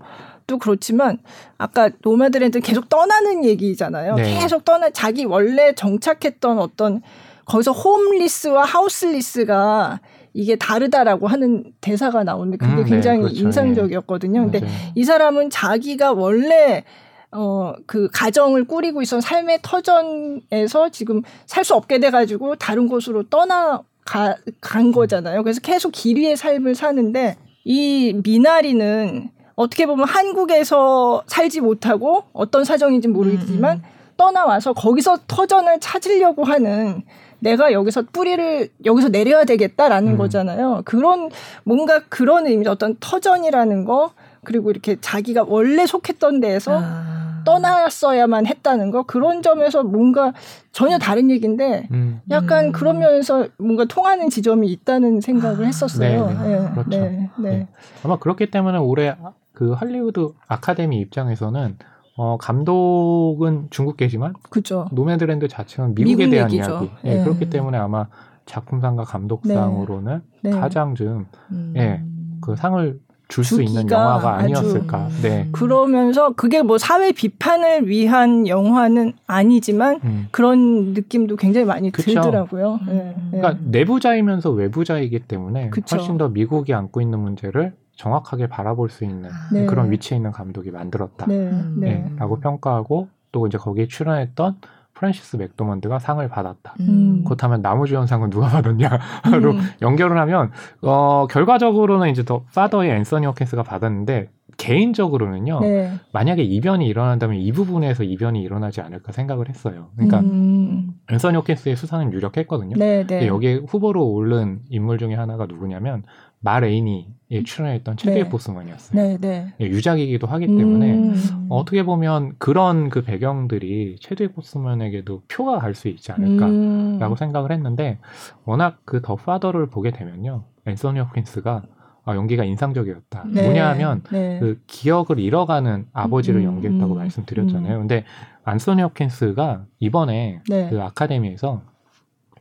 도 그렇지만 아까 노마드랜드 계속 떠나는 얘기잖아요. 네. 계속 떠나 자기 원래 정착했던 어떤 거기서 홈리스와 하우스리스가 이게 다르다라고 하는 대사가 나오는데 그게 음, 네, 굉장히 그렇죠. 인상적이었거든요. 근데 맞아요. 이 사람은 자기가 원래 어, 그 가정을 꾸리고 있었던 삶의 터전에서 지금 살 수 없게 돼가지고 다른 곳으로 떠나 가, 간 거잖아요. 그래서 계속 길 위의 삶을 사는데 이 미나리는 어떻게 보면 한국에서 살지 못하고 어떤 사정인지 모르겠지만 음. 음. 떠나와서 거기서 터전을 찾으려고 하는 내가 여기서 뿌리를 여기서 내려야 되겠다라는 음. 거잖아요. 그런 뭔가 그런 의미 어떤 터전이라는 거 그리고 이렇게 자기가 원래 속했던 데에서 아. 떠났어야만 했다는 거 그런 점에서 뭔가 전혀 다른 얘기인데 음. 약간 음. 그런 면에서 뭔가 통하는 지점이 있다는 생각을 아. 했었어요. 네, 네. 네. 그렇죠. 네, 네. 네. 아마 그렇기 때문에 올해 그 할리우드 아카데미 입장에서는 어, 감독은 중국계지만 그죠. 노매드랜드 자체는 미국에 미국 대한 얘기죠. 이야기. 예, 네. 그렇기 때문에 아마 작품상과 감독상으로는 네. 네. 가장 좀 음. 예, 그 상을 줄 수 있는 영화가 아니었을까. 네. 그러면서 그게 뭐 사회 비판을 위한 영화는 아니지만 음. 그런 느낌도 굉장히 많이 그쵸. 들더라고요. 네. 그러니까 내부자이면서 외부자이기 때문에 그쵸. 훨씬 더 미국이 안고 있는 문제를 정확하게 바라볼 수 있는 아. 네. 그런 위치에 있는 감독이 만들었다. 네. 네. 네. 라고 평가하고 또 이제 거기에 출연했던 프랜시스 맥도먼드가 상을 받았다. 음. 그렇다면 나무주연상은 누가 받았냐로 음. 연결을 하면 어 결과적으로는 이제 더 파더의 앤서니 호킨스가 받았는데 개인적으로는요. 네. 만약에 이변이 일어난다면 이 부분에서 이변이 일어나지 않을까 생각을 했어요. 그러니까 음. 앤서니 호킨스의 수상은 유력했거든요. 네, 네. 여기에 후보로 오른 인물 중에 하나가 누구냐면 마레이니 예, 출연했던 체드윅 네. 보스만이었어요. 네, 네. 예, 유작이기도 하기 때문에 음. 어떻게 보면 그런 그 배경들이 체드윅 보스만에게도 표가 갈 수 있지 않을까라고 음. 생각을 했는데 워낙 그 더 파더를 보게 되면요, 앤서니 호킨스가 아, 연기가 인상적이었다. 네. 뭐냐 하면 네. 그 기억을 잃어가는 아버지를 음, 연기했다고 음, 말씀드렸잖아요. 음. 근데 안소니 호킨스가 이번에 네. 그 아카데미에서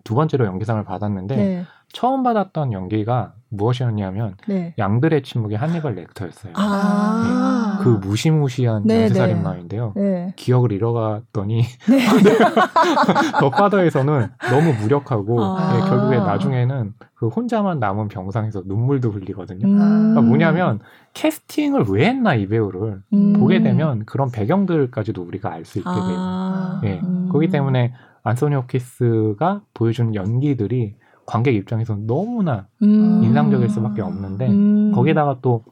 두 번째로 연기상을 받았는데 네. 처음 받았던 연기가 무엇이었냐면 네. 양들의 침묵의 한니발 렉터였어요. 아~ 네. 그 무시무시한 네, 연쇄살인마인데요. 네. 네. 기억을 잃어갔더니 네. 더 파더에서는 너무 무력하고 아~ 네, 결국에 나중에는 그 혼자만 남은 병상에서 눈물도 흘리거든요. 음~ 그러니까 뭐냐면 캐스팅을 왜 했나 이 배우를 음~ 보게 되면 그런 배경들까지도 우리가 알 수 있게 돼요. 아~ 예. 음~ 그렇기 때문에 안소니 호키스가 보여주는 연기들이 관객 입장에서는 너무나 음. 인상적일 수밖에 없는데 음. 거기다가 또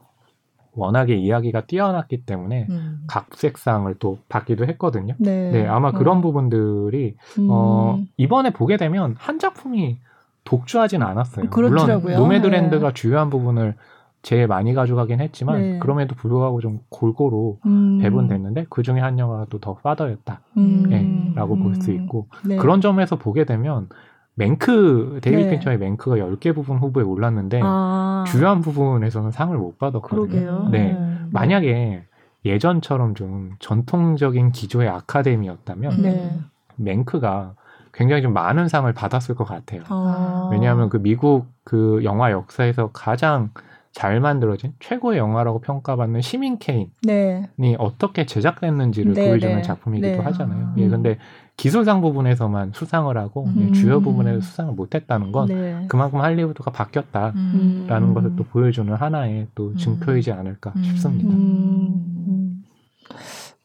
워낙에 이야기가 뛰어났기 때문에 음. 각색상을 또 받기도 했거든요. 네, 네 아마 그런 어. 부분들이 음. 어, 이번에 보게 되면 한 작품이 독주하진 않았어요. 그렇더라고요. 물론 노매드랜드가 네. 주요한 부분을 제일 많이 가져가긴 했지만 네. 그럼에도 불구하고 좀 골고루 음. 배분됐는데 그 중에 한 영화가 또 더 파더였다. 음. 네, 라고 볼수 있고 네. 그런 점에서 보게 되면 맹크 데이비 네. 핀처의 맹크가 10개 부분 후보에 올랐는데 아. 주요한 부분에서는 상을 못 받았거든요. 그러게요. 네. 네. 만약에 예전처럼 좀 전통적인 기조의 아카데미였다면 네. 맹크가 굉장히 좀 많은 상을 받았을 것 같아요. 아. 왜냐하면 그 미국 그 영화 역사에서 가장 잘 만들어진 최고의 영화라고 평가받는 시민 케인이 네. 어떻게 제작됐는지를 네, 보여주는 네. 작품이기도 네. 하잖아요. 예, 음. 예, 근데 기술상 부분에서만 수상을 하고 음. 주요 부분에서 수상을 못했다는 건 네. 그만큼 할리우드가 바뀌었다라는 음. 것을 또 보여주는 하나의 또 음. 증표이지 않을까 음. 싶습니다. 음.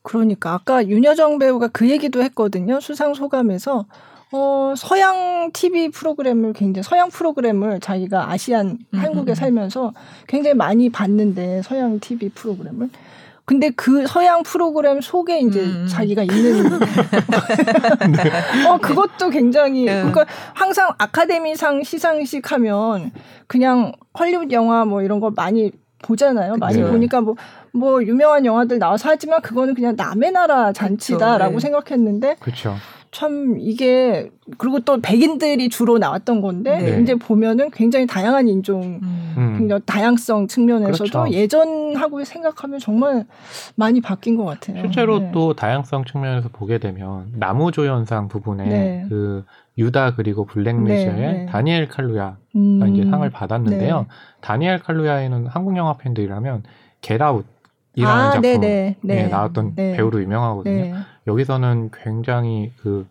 그러니까 아까 윤여정 배우가 그 얘기도 했거든요. 수상 소감에서 어, 서양 TV 프로그램을 굉장히 서양 프로그램을 자기가 아시안 한국에 살면서 굉장히 많이 봤는데 서양 TV 프로그램을 근데 그 서양 프로그램 속에 이제 음. 자기가 있는 네. 어 그것도 굉장히 네. 그러니까 항상 아카데미상 시상식 하면 그냥 헐리우드 영화 뭐 이런 거 많이 보잖아요. 많이 그쵸. 보니까 뭐뭐 뭐 유명한 영화들 나와서 하지만 그거는 그냥 남의 나라 잔치다라고 네. 생각했는데 그쵸. 참 이게 그리고 또 백인들이 주로 나왔던 건데 네. 이제 보면은 굉장히 다양한 인종, 음. 굉장히 다양성 측면에서도 그렇죠. 예전하고 생각하면 정말 많이 바뀐 것 같아요. 실제로 네. 또 다양성 측면에서 보게 되면 나무조연상 부분에 네. 그 유다 그리고 블랙메시아의 네, 네. 다니엘 칼루야가 음. 이제 상을 받았는데요. 네. 다니엘 칼루야는 한국 영화 팬들이라면 겟아웃 이라는 아, 작품에 네, 네, 나왔던 네. 배우로 유명하거든요. 네. 여기서는 굉장히 그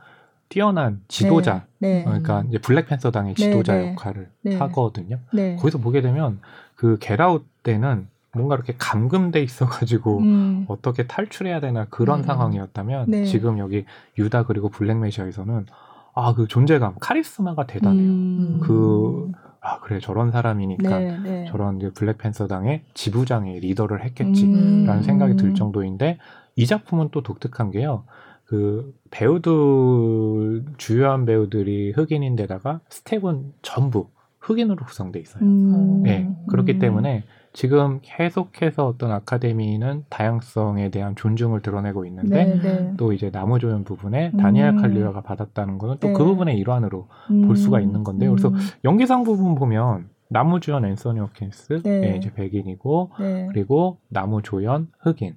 뛰어난 지도자, 네, 네. 그러니까 이제 블랙팬서당의 지도자 역할을 하거든요. 거기서 보게 되면 그 겟아웃 때는 뭔가 이렇게 감금돼 있어가지고 음. 어떻게 탈출해야 되나 그런 음. 상황이었다면 지금 여기 유다 그리고 블랙메시아에서는 아 그 존재감, 카리스마가 대단해요. 음. 그 아, 그래, 저런 사람이니까 네, 네. 저런 블랙팬서당의 지부장의 리더를 했겠지라는 음. 생각이 들 정도인데 이 작품은 또 독특한 게요. 그 배우들 주요한 배우들이 흑인인데다가 스텝은 전부 흑인으로 구성돼 있어요. 음. 네, 그렇기 음. 때문에 지금 계속해서 어떤 아카데미는 다양성에 대한 존중을 드러내고 있는데 네, 네. 또 이제 나무조연 부분에 다니엘 음. 칼리어가 받았다는 거는 또그 네. 부분의 일환으로 음. 볼 수가 있는 건데요. 그래서 음. 연기상 부분 보면 남우주연 앤서니 홉킨스 네. 네, 이제 백인이고 네. 그리고 남우조연 흑인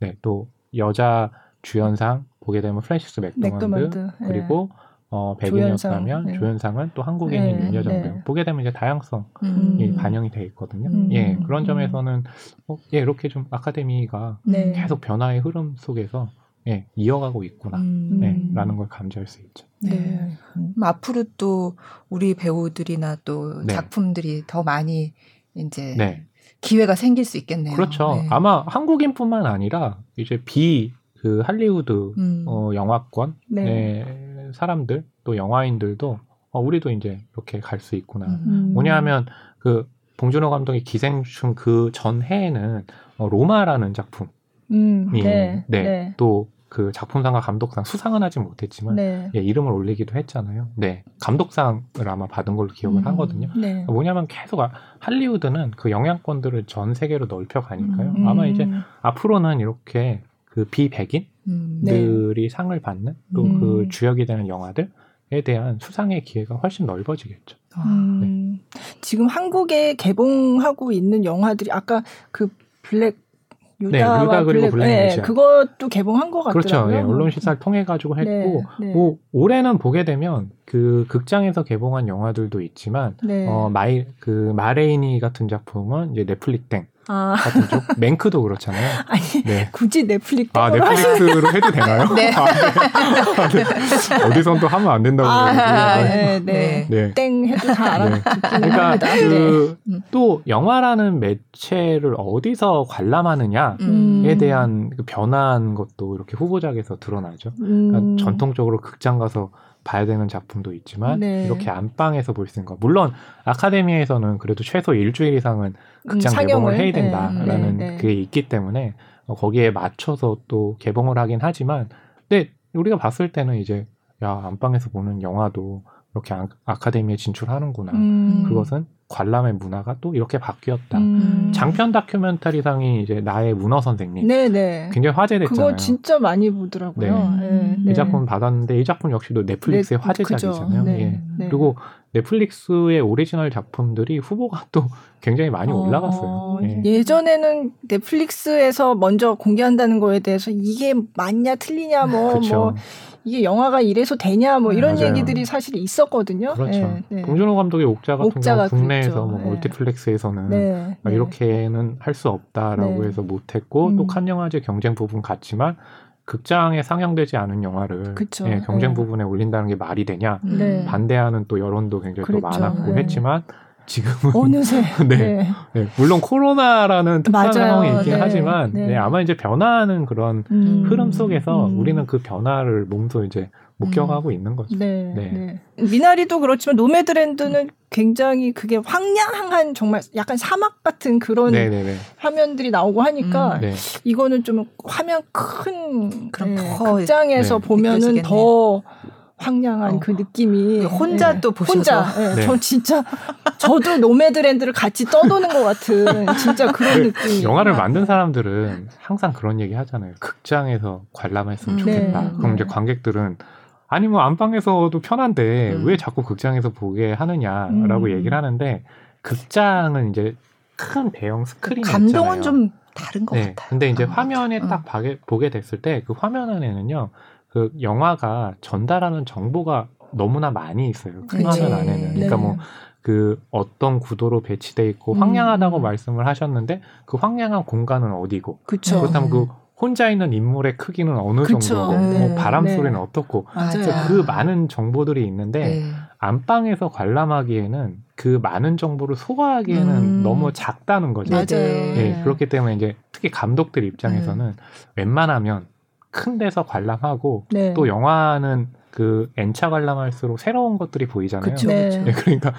네, 또 여자 주연상 보게 되면 프랜시스 맥도먼드, 그리고 어, 백인이었다면 네. 조연상은 또 한국인인 네, 윤여정 네. 배우 보게 되면 이제 다양성이 음. 반영이 돼 있거든요. 음. 예 그런 점에서는 어, 예 이렇게 좀 아카데미가 네. 계속 변화의 흐름 속에서 예 이어가고 있구나 음. 네, 라는 걸 감지할 수 있죠. 네. 음, 앞으로 또 우리 배우들이나 또 네. 작품들이 더 많이 이제 네. 기회가 생길 수 있겠네요. 그렇죠. 아마 한국인뿐만 아니라 이제 비 그 할리우드 음. 어, 영화권 네. 사람들 또 영화인들도 어, 우리도 이제 이렇게 갈 수 있구나. 음. 뭐냐 하면 그 봉준호 감독의 기생충 그 전 해에는 어, 로마라는 작품이 음, 네, 네, 네. 또 그 작품상과 감독상 수상은 하지 못했지만 네. 예, 이름을 올리기도 했잖아요. 네, 감독상을 아마 받은 걸로 기억을 음, 하거든요. 네. 뭐냐면 계속 할리우드는 그 영향권들을 전 세계로 넓혀 가니까요. 음. 아마 이제 앞으로는 이렇게 그 비백인들이 음, 네. 상을 받는 또그 음. 주역이 되는 영화들 에 대한 수상의 기회가 훨씬 넓어지겠죠. 음. 네. 지금 한국에 개봉하고 있는 영화들이 아까 그 블랙 유다, 네, 유다 그리고 블랙, 네, 그것도 개봉한 것. 같더라고요. 그렇죠. 네, 언론 시사를 통해 가지고 네, 했고 네, 뭐 올해는 보게 되면 그 극장에서 개봉한 영화들도 있지만 네. 어 마이 그 마 레이니 같은 작품은 이제 넷플릭 땡 아. 같은 쪽 맹크도 그렇잖아요. 아니 네. 굳이 넷플릭 아 넷플릭스로 해도 되나요? 네. 아, 네. 아, 네. 어디선 또 하면 안 된다고 아, 네, 네. 네. 땡 해도 다 알아. 네. 그러니까 그또 음. 영화라는 매체를 어디서 관람하느냐에 음. 대한 그 변화한 것도 이렇게 후보작에서 드러나죠. 그러니까 음. 전통적으로 극장 가서 봐야 되는 작품도 있지만 네. 이렇게 안방에서 볼 수 있는 거 물론 아카데미에서는 그래도 최소 일주일 이상은 극장 음, 개봉을 해야 네. 된다라는 네, 네, 그게 있기 때문에 어, 거기에 맞춰서 또 개봉을 하긴 하지만 근데 우리가 봤을 때는 이제 야 안방에서 보는 영화도 이렇게 아카데미에 진출하는구나 음. 그것은 관람의 문화가 또 이렇게 바뀌었다. 음. 장편 다큐멘터리상이 이제 나의 문어 선생님. 네네. 굉장히 화제됐잖아요. 그거 진짜 많이 보더라고요. 네. 네. 네. 이 작품 받았는데 이 작품 역시도 넷플릭스의 네, 화제작이잖아요. 네. 예. 네. 그리고 넷플릭스의 오리지널 작품들이 후보가 또 굉장히 많이 어, 올라갔어요. 예. 예전에는 넷플릭스에서 먼저 공개한다는 거에 대해서 이게 맞냐 틀리냐 뭐뭐 뭐 이게 영화가 이래서 되냐 뭐 이런 맞아요. 얘기들이 사실 있었거든요. 그렇죠. 네, 네. 봉준호 감독의 옥자 같은 옥자가 경우 국내에서 그랬죠. 뭐 네. 멀티플렉스에서는 네, 네. 이렇게는 할 수 없다라고 네. 해서 못했고 음. 또칸 영화제 경쟁 부분 같지만 극장에 상영되지 않은 영화를 예, 경쟁 부분에 올린다는 게 말이 되냐 반대하는 또 여론도 굉장히 그랬죠. 또 많았고 했지만 지금은 어느새 네. 네. 네. 물론 코로나라는 특수한 상황이 있긴 네. 하지만 네. 네. 아마 이제 변화하는 그런 음. 흐름 속에서 음. 우리는 그 변화를 몸소 이제 목격하고 음. 있는 거죠. 네. 네. 미나리도 그렇지만 노매드랜드는 굉장히 그게 황량한 정말 약간 사막 같은 그런 네네네. 화면들이 나오고 하니까 음. 네. 이거는 좀 화면 큰 그런 극장에서 보면은 더 황량한 어. 그 느낌이 혼자 네. 또 보셔서 혼자 네. 네. 저 진짜 저도 노매드랜드를 같이 떠도는 것 같은 진짜 그런 느낌. 영화를 만든 사람들은 항상 그런 얘기 하잖아요. 극장에서 관람했으면 음. 좋겠다. 네. 그럼 이제 관객들은 아니 뭐 안방에서도 편한데 음. 왜 자꾸 극장에서 보게 하느냐라고 음. 얘기를 하는데 극장은 이제 큰 대형 스크린이 감동은 있잖아요. 좀 다른 것 네. 같아요. 근데 이제 화면에 딱 음. 보게 됐을 때 그 화면 안에는요. 그 영화가 전달하는 정보가 너무나 많이 있어요. 큰 그치. 화면 안에는. 그러니까 네. 뭐그 어떤 구도로 배치돼 있고 음. 황량하다고 말씀을 하셨는데 그 황량한 공간은 어디고 그쵸. 그렇다면 그 혼자 있는 인물의 크기는 어느 그쵸. 정도고 네. 뭐 바람 네. 소리는 어떻고 그 많은 정보들이 있는데 네. 안방에서 관람하기에는 그 많은 정보를 소화하기에는 음. 너무 작다는 거죠. 맞아요. 예, 그렇기 때문에 이제 특히 감독들 입장에서는 음. 웬만하면 큰 데서 관람하고 네. 또 영화는 그 N차 관람할수록 새로운 것들이 보이잖아요. 그쵸, 네. 네. 그러니까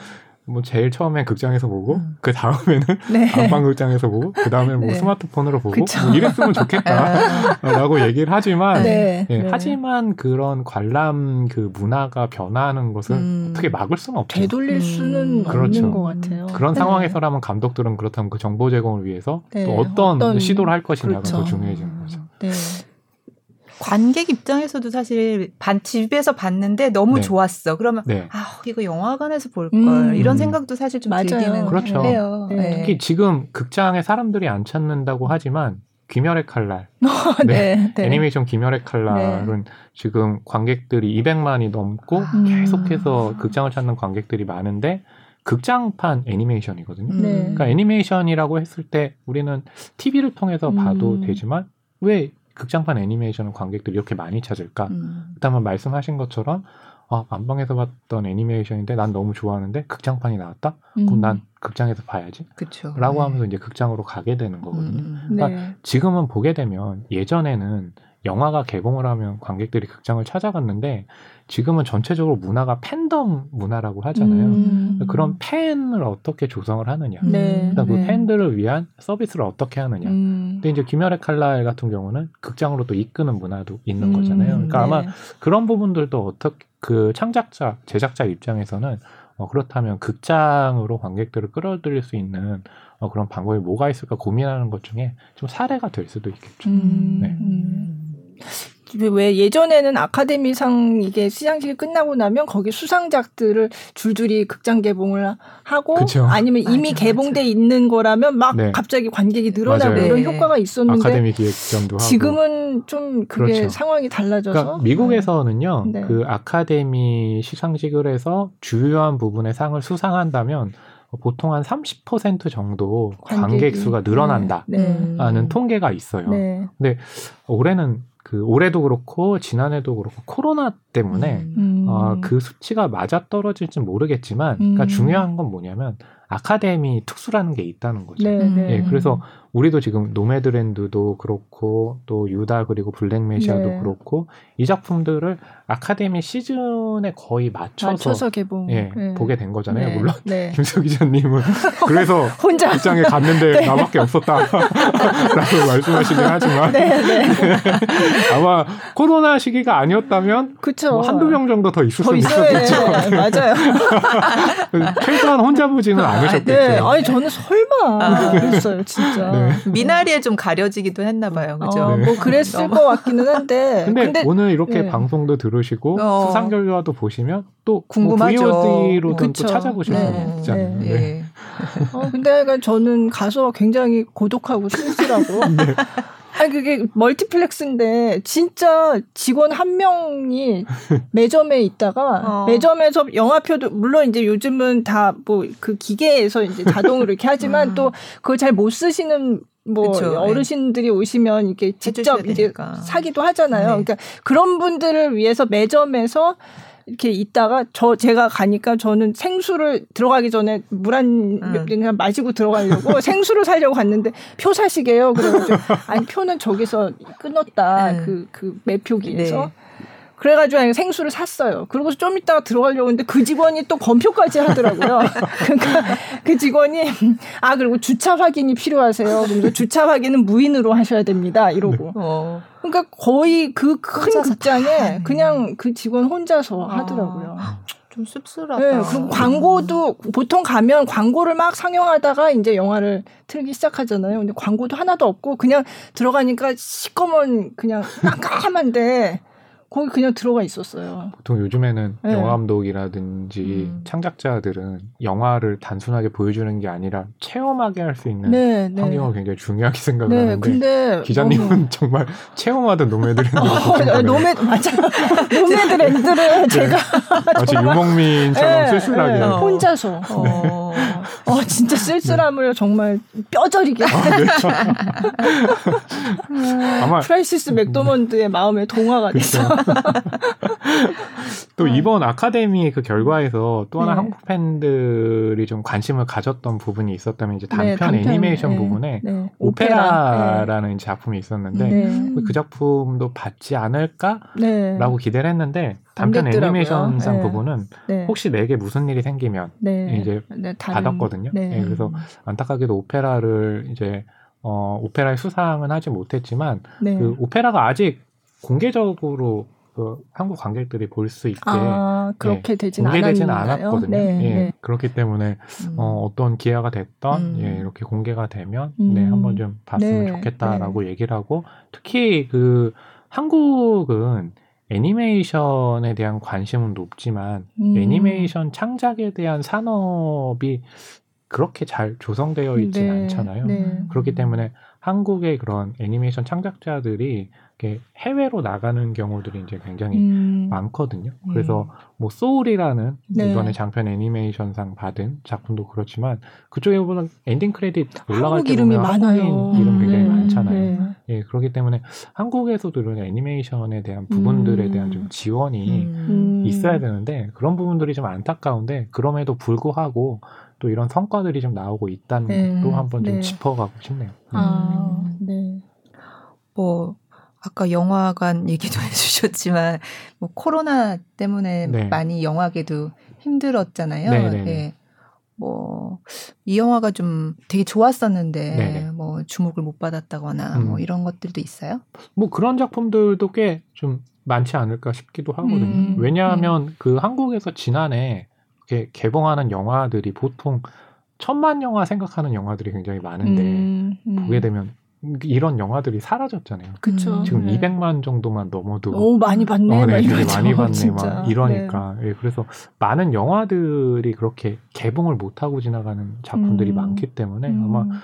뭐 제일 처음에 극장에서 보고 음. 그 다음에는 네. 안방 극장에서 보고 그 다음에 뭐 네. 스마트폰으로 보고 뭐 이랬으면 좋겠다라고 아. 얘기를 하지만 네. 예, 네. 하지만 그런 관람 그 문화가 변화하는 것을 음. 어떻게 막을 수는 없죠. 되돌릴 음. 수는 그렇죠. 없는 것 같아요. 그런 네. 상황에서라면 감독들은 그렇다면 그 정보 제공을 위해서 또 네. 어떤, 어떤, 시도를 할 것이냐가 그렇죠. 더 중요해지는 거죠. 관객 입장에서도 사실 반 집에서 봤는데 너무 네. 좋았어. 그러면 네. 아 이거 영화관에서 볼걸 음. 이런 생각도 사실 좀 맞아요. 들기는 그렇죠. 해요. 네. 특히 지금 극장에 사람들이 안 찾는다고 하지만 귀멸의 칼날, 네. 네. 네. 애니메이션 귀멸의 칼날은 네. 지금 관객들이 200만이 넘고 아. 계속해서 극장을 찾는 관객들이 많은데 극장판 애니메이션이거든요. 네. 그러니까 애니메이션이라고 했을 때 우리는 TV를 통해서 봐도 음. 되지만 왜 극장판 애니메이션을 관객들이 이렇게 많이 찾을까? 음. 그다음에 말씀하신 것처럼 아, 안방에서 봤던 애니메이션인데 난 너무 좋아하는데 극장판이 나왔다? 음. 그럼 난 극장에서 봐야지. 그쵸. 라고 네. 하면서 이제 극장으로 가게 되는 거거든요. 음. 그러니까 네. 지금은 보게 되면 예전에는 영화가 개봉을 하면 관객들이 극장을 찾아갔는데 지금은 전체적으로 문화가 팬덤 문화라고 하잖아요. 음. 그런 팬을 어떻게 조성을 하느냐. 네. 그 네. 팬들을 위한 서비스를 어떻게 하느냐. 음. 근데 이제 김열의 칼날 같은 경우는 극장으로 또 이끄는 문화도 있는 음. 거잖아요. 그러니까 네. 아마 그런 부분들도 어떻게 그 창작자, 제작자 입장에서는 어, 그렇다면 극장으로 관객들을 끌어들일 수 있는 어, 그런 방법이 뭐가 있을까 고민하는 것 중에 좀 사례가 될 수도 있겠죠. 음. 네. 음. 왜 예전에는 아카데미상 이게 시상식이 끝나고 나면 거기 수상작들을 줄줄이 극장 개봉을 하고 그쵸. 아니면 이미 맞아, 개봉돼 맞아. 있는 거라면 막 네. 갑자기 관객이 늘어나고 맞아요. 이런 네. 효과가 있었는데 아카데미 기획전도 하고 지금은 좀 그게 그렇죠. 상황이 달라져서 그러니까 미국에서는요 네. 그 아카데미 시상식을 해서 주요한 부분의 상을 수상한다면 보통 한 30% 정도 관객 수가 늘어난다라는 네. 네. 통계가 있어요. 네. 근데 올해는 그 올해도 그렇고 지난해도 그렇고 코로나 때문에 음. 어, 그 수치가 맞아 떨어질지 모르겠지만 그러니까 음. 중요한 건 뭐냐면 아카데미 특수라는 게 있다는 거죠. 네, 네. 예, 그래서 우리도 지금 노매드랜드도 그렇고 또 유다 그리고 블랙메시아도 네. 그렇고 이 작품들을 아카데미 시즌에 거의 맞춰서, 맞춰서 개봉 예, 네. 보게 된 거잖아요. 네. 물론 네. 김수 기자님은 그래서 혼자 극장에 갔는데 네. 나밖에 없었다라고 말씀하시긴 하지만 네, 네. 아마 코로나 시기가 아니었다면 뭐 한두 명 정도 더 있을 수 있었겠죠. 맞아요. 최소한 혼자 보지는 않으셨겠죠. 네. 아니 저는 설마 아. 그랬어요, 진짜. 네. 미나리에 좀 가려지기도 했나 봐요. 그죠? 어, 뭐 그랬을 것 같기는 한데. 근데, 근데 오늘 이렇게 네. 방송도 들으시고 어. 수상 결과도 보시면 또뭐 궁금하죠. 뭐 VOD로도 또 찾아보실 수 네. 있잖아요. 네. 네. 어, 근데 약간 저는 가서 굉장히 고독하고 쓸쓸하고 네. 아니 그게 멀티플렉스인데 진짜 직원 한 명이 매점에 있다가 어. 매점에서 영화표도 물론 이제 요즘은 다 뭐 그 기계에서 이제 자동으로 이렇게 하지만 음. 또 그걸 잘 못 쓰시는 뭐 그쵸, 네. 어르신들이 네. 오시면 이렇게 직접 이제 사기도 하잖아요. 네. 그러니까 그런 분들을 위해서 매점에서 이렇게 있다가 저 제가 가니까 저는 생수를 들어가기 전에 물한 음. 마시고 들어가려고 생수를 사려고 갔는데 표 사시게요. 그래가지고 아니 표는 저기서 끊었다 그그 음. 그 매표기에서. 네. 그래가지고 생수를 샀어요. 그리고 좀 이따가 들어가려고 했는데 그 직원이 또 검표까지 하더라고요. 그러니까 그 직원이 아 그리고 주차 확인이 필요하세요. 그래서 주차 확인은 무인으로 하셔야 됩니다. 이러고. 네. 어. 그러니까 거의 그 큰 극장에 그냥 그 직원 혼자서 아. 하더라고요. 좀 씁쓸하다. 네, 그리고 광고도 보통 가면 광고를 막 상영하다가 이제 영화를 틀기 시작하잖아요. 근데 광고도 하나도 없고 그냥 들어가니까 시꺼먼 그냥 깜깜한데 거기 그냥 들어가 있었어요. 보통 요즘에는 네. 영화 감독이라든지 음. 창작자들은 영화를 단순하게 보여주는 게 아니라 체험하게 할 수 있는 네, 네. 환경을 굉장히 중요하게 생각을 네, 하는데 근데 기자님은 너무... 정말 체험하던 노매드랜드 어, 노매 맞아 노매드랜드를 제가 마치 유목민처럼 쓸쓸하게 혼자서 어, 어, 진짜 쓸쓸함을 정말 뼈저리게 아, 네. 아마 프란시스 맥도먼드의 마음에 동화가 됐어. 또 네. 이번 아카데미 그 결과에서 또 하나 네. 한국 팬들이 좀 관심을 가졌던 부분이 있었다면 이제 단편, 네, 단편 애니메이션 네. 부분에 네. 오페라라는 작품이 있었는데 그 작품도 받지 않을까라고 기대를 했는데 단편 애니메이션상 부분은 혹시 내게 무슨 일이 생기면 이제 받았거든요. 그래서 안타깝게도 오페라를 이제 어, 오페라의 수상은 하지 못했지만 그 오페라가 아직 공개적으로 그 한국 관객들이 볼 수 있게 아, 그렇게 예, 되진 공개되지는 않았거든요. 네, 예, 네. 그렇기 때문에 음. 어, 어떤 기회가 됐던 음. 예, 이렇게 공개가 되면 음. 네, 한번 좀 봤으면 네, 좋겠다라고 네. 얘기를 하고 특히 그 한국은 애니메이션에 대한 관심은 높지만 음. 애니메이션 창작에 대한 산업이 그렇게 잘 조성되어 있지는 네, 않잖아요. 네. 그렇기 때문에 한국의 그런 애니메이션 창작자들이 해외로 나가는 경우들이 이제 굉장히 음. 많거든요. 그래서 음. 뭐 소울이라는 네. 이번에 장편 애니메이션상 받은 작품도 그렇지만 그쪽에 보면 엔딩 크레딧 올라갈 때 보면 많아요. 이름 굉장히 네. 많잖아요. 네. 예, 그렇기 때문에 한국에서도 이런 애니메이션에 대한 부분들에 음. 대한 좀 지원이 음. 있어야 되는데 그런 부분들이 좀 안타까운데 그럼에도 불구하고 또 이런 성과들이 좀 나오고 있다는 네. 것도 한번 좀 네. 짚어가고 싶네요. 아, 네. 뭐 아까 영화관 얘기도 해주셨지만 뭐 코로나 때문에 네. 많이 영화계도 힘들었잖아요. 네. 네, 네. 예. 뭐이 영화가 좀 되게 좋았었는데 네네. 뭐 주목을 못 받았다거나 뭐 음. 뭐 이런 것들도 있어요? 뭐 그런 작품들도 꽤 좀 많지 않을까 싶기도 하거든요. 음. 왜냐하면 음. 그 한국에서 지난해 이렇게 개봉하는 영화들이 보통 천만 영화 생각하는 영화들이 굉장히 많은데 음. 음. 보게 되면 이런 영화들이 사라졌잖아요. 그쵸. 지금 네. 200만 정도만 넘어도 오 많이 봤네. 어, 네, 되게 많이 봤네. 진짜. 막 이러니까 네. 예, 그래서 많은 영화들이 그렇게 개봉을 못 하고 지나가는 작품들이 음. 많기 때문에 음. 아마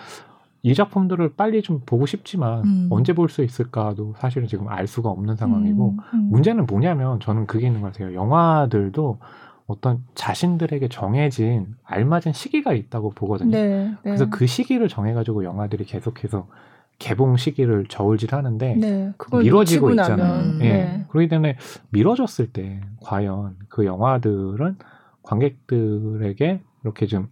이 작품들을 빨리 좀 보고 싶지만 음. 언제 볼 수 있을까도 사실은 지금 알 수가 없는 상황이고 음. 음. 문제는 뭐냐면 저는 그게 있는 것 같아요. 영화들도 어떤 자신들에게 정해진 알맞은 시기가 있다고 보거든요. 네, 네. 그래서 그 시기를 정해가지고 영화들이 계속해서 개봉 시기를 저울질하는데 네, 미뤄지고 있잖아요. 예. 네. 그렇기 때문에 미뤄졌을 때 과연 그 영화들은 관객들에게 이렇게 좀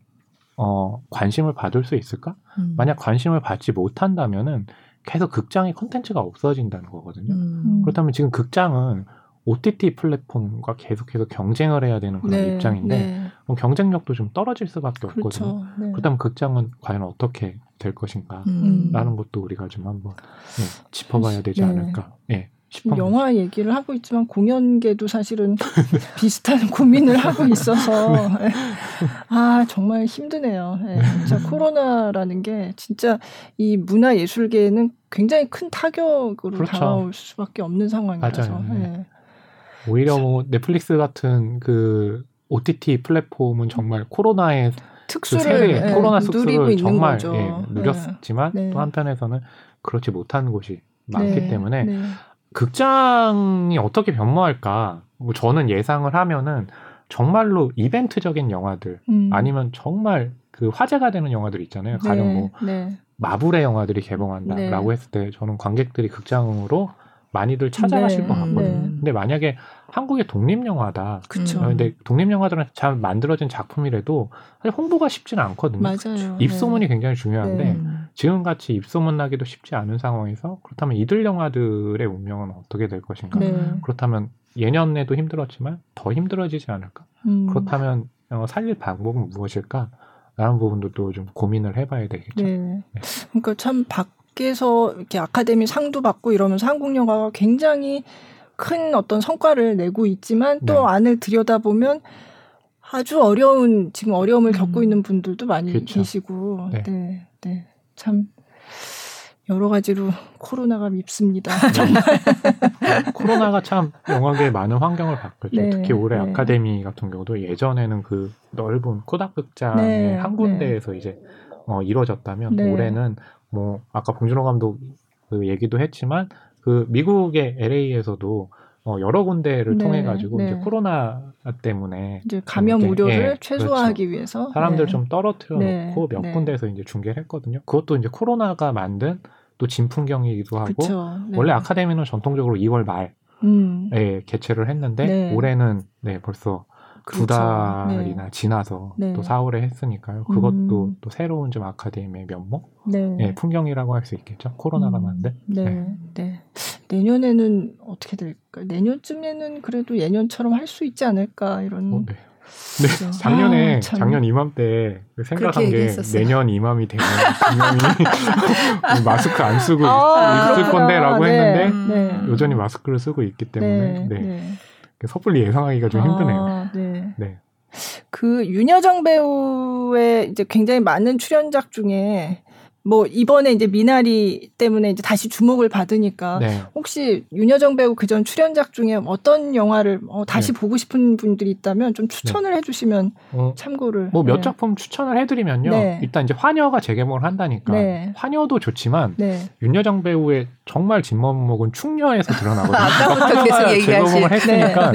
어, 관심을 받을 수 있을까? 음. 만약 관심을 받지 못한다면은 계속 극장의 컨텐츠가 없어진다는 거거든요. 음. 그렇다면 지금 극장은 OTT 플랫폼과 계속해서 경쟁을 해야 되는 그런 네, 입장인데 네. 경쟁력도 좀 떨어질 수밖에 그렇죠. 없거든요. 네. 그렇다면 극장은 과연 어떻게 될 것인가라는 음. 것도 우리가 좀 한번 네, 짚어봐야 되지 네. 않을까. 예. 영화 얘기를 하고 있지만 공연계도 사실은 비슷한 고민을 하고 있어서 예. 아 정말 힘드네요. 네, 진짜 코로나라는 게 진짜 이 문화 예술계에는 굉장히 큰 타격으로 그렇죠. 다가올 수밖에 없는 상황이라서. 네. 오히려 뭐 넷플릭스 같은 그 OTT 플랫폼은 정말 코로나의 특수를 그 예, 코로나 특수를 정말 예, 누렸지만 네. 또 한편에서는 그렇지 못한 곳이 많기 네. 때문에 네. 극장이 어떻게 변모할까? 뭐 저는 예상을 하면은 정말로 이벤트적인 영화들 음. 아니면 정말 그 화제가 되는 영화들 있잖아요. 가령 네. 뭐 네. 마블의 영화들이 개봉한다라고 네. 했을 때 저는 관객들이 극장으로 많이들 찾아가실 네, 것 같거든요. 네. 근데 만약에 한국의 독립 영화다. 그쵸. 어, 근데 독립 영화들은 잘 만들어진 작품이라도 사실 홍보가 쉽지는 않거든요. 맞아요. 입소문이 네. 굉장히 중요한데 네. 지금 같이 입소문 나기도 쉽지 않은 상황에서 그렇다면 이들 영화들의 운명은 어떻게 될 것인가? 네. 그렇다면 예년에도 힘들었지만 더 힘들어지지 않을까? 음. 그렇다면 어, 살릴 방법은 무엇일까? 라는 부분도 또 좀 고민을 해봐야 되겠죠. 네. 네. 그러니까 참 박, 밖에서 이렇게 아카데미 상도 받고 이러면서 한국 영화가 굉장히 큰 어떤 성과를 내고 있지만 또 네. 안을 들여다보면 아주 어려운 지금 어려움을 음. 겪고 있는 분들도 많이 그렇죠. 계시고 네. 네. 네. 참 여러 가지로 코로나가 밉습니다. 정말. 코로나가 참 영화계에 많은 환경을 바꿨죠. 네, 특히 올해 네. 아카데미 같은 경우도 예전에는 그 넓은 코닥 극장의 네, 한 군데에서 네. 이제 어, 이루어졌다면 네. 올해는 뭐 아까 봉준호 감독 그 얘기도 했지만 그 미국의 LA에서도 어, 여러 군데를 네, 통해 가지고 네. 이제 코로나 때문에 이제 감염 우려를 예, 최소화하기 그렇죠. 위해서 사람들 네. 좀 떨어뜨려 놓고 네, 몇 네. 군데에서 이제 중계를 했거든요. 그것도 이제 코로나가 만든 또 진풍경이기도 하고 그쵸, 네. 원래 아카데미는 전통적으로 2월 말에 음. 개최를 했는데 올해는 네 벌써 그렇죠. 두 달이나 네. 지나서 네. 또 4월에 했으니까요. 그것도 음. 또 새로운 좀 아카데미의 면목, 네. 네 풍경이라고 할 수 있겠죠. 코로나가 음. 만든. 네. 네. 네. 내년에는 어떻게 될까? 내년쯤에는 그래도 예년처럼 할 수 있지 않을까 이런. 어, 네. 네, 작년에 아, 작년 이맘때 생각한 게 내년 이맘이 되면 분명히 마스크 안 쓰고 아, 있을 건데라고 네, 했는데 네. 여전히 마스크를 쓰고 있기 때문에 네. 네. 섣불리 예상하기가 좀 힘드네요. 아, 네. 네. 그 윤여정 배우의 이제 굉장히 많은 출연작 중에 뭐 이번에 이제 미나리 때문에 이제 다시 주목을 받으니까 네. 혹시 윤여정 배우 그전 출연작 중에 어떤 영화를 어, 다시 네. 보고 싶은 분들이 있다면 좀 추천을 네. 해주시면 어, 참고를 뭐몇 네. 작품 추천을 해드리면요 네. 일단 이제 화녀가 재개봉을 한다니까 네. 화녀도 좋지만 윤여정 배우의 정말 진면목은 충녀에서 드러나거든요. 아까부터 계속 재개봉을 했으니까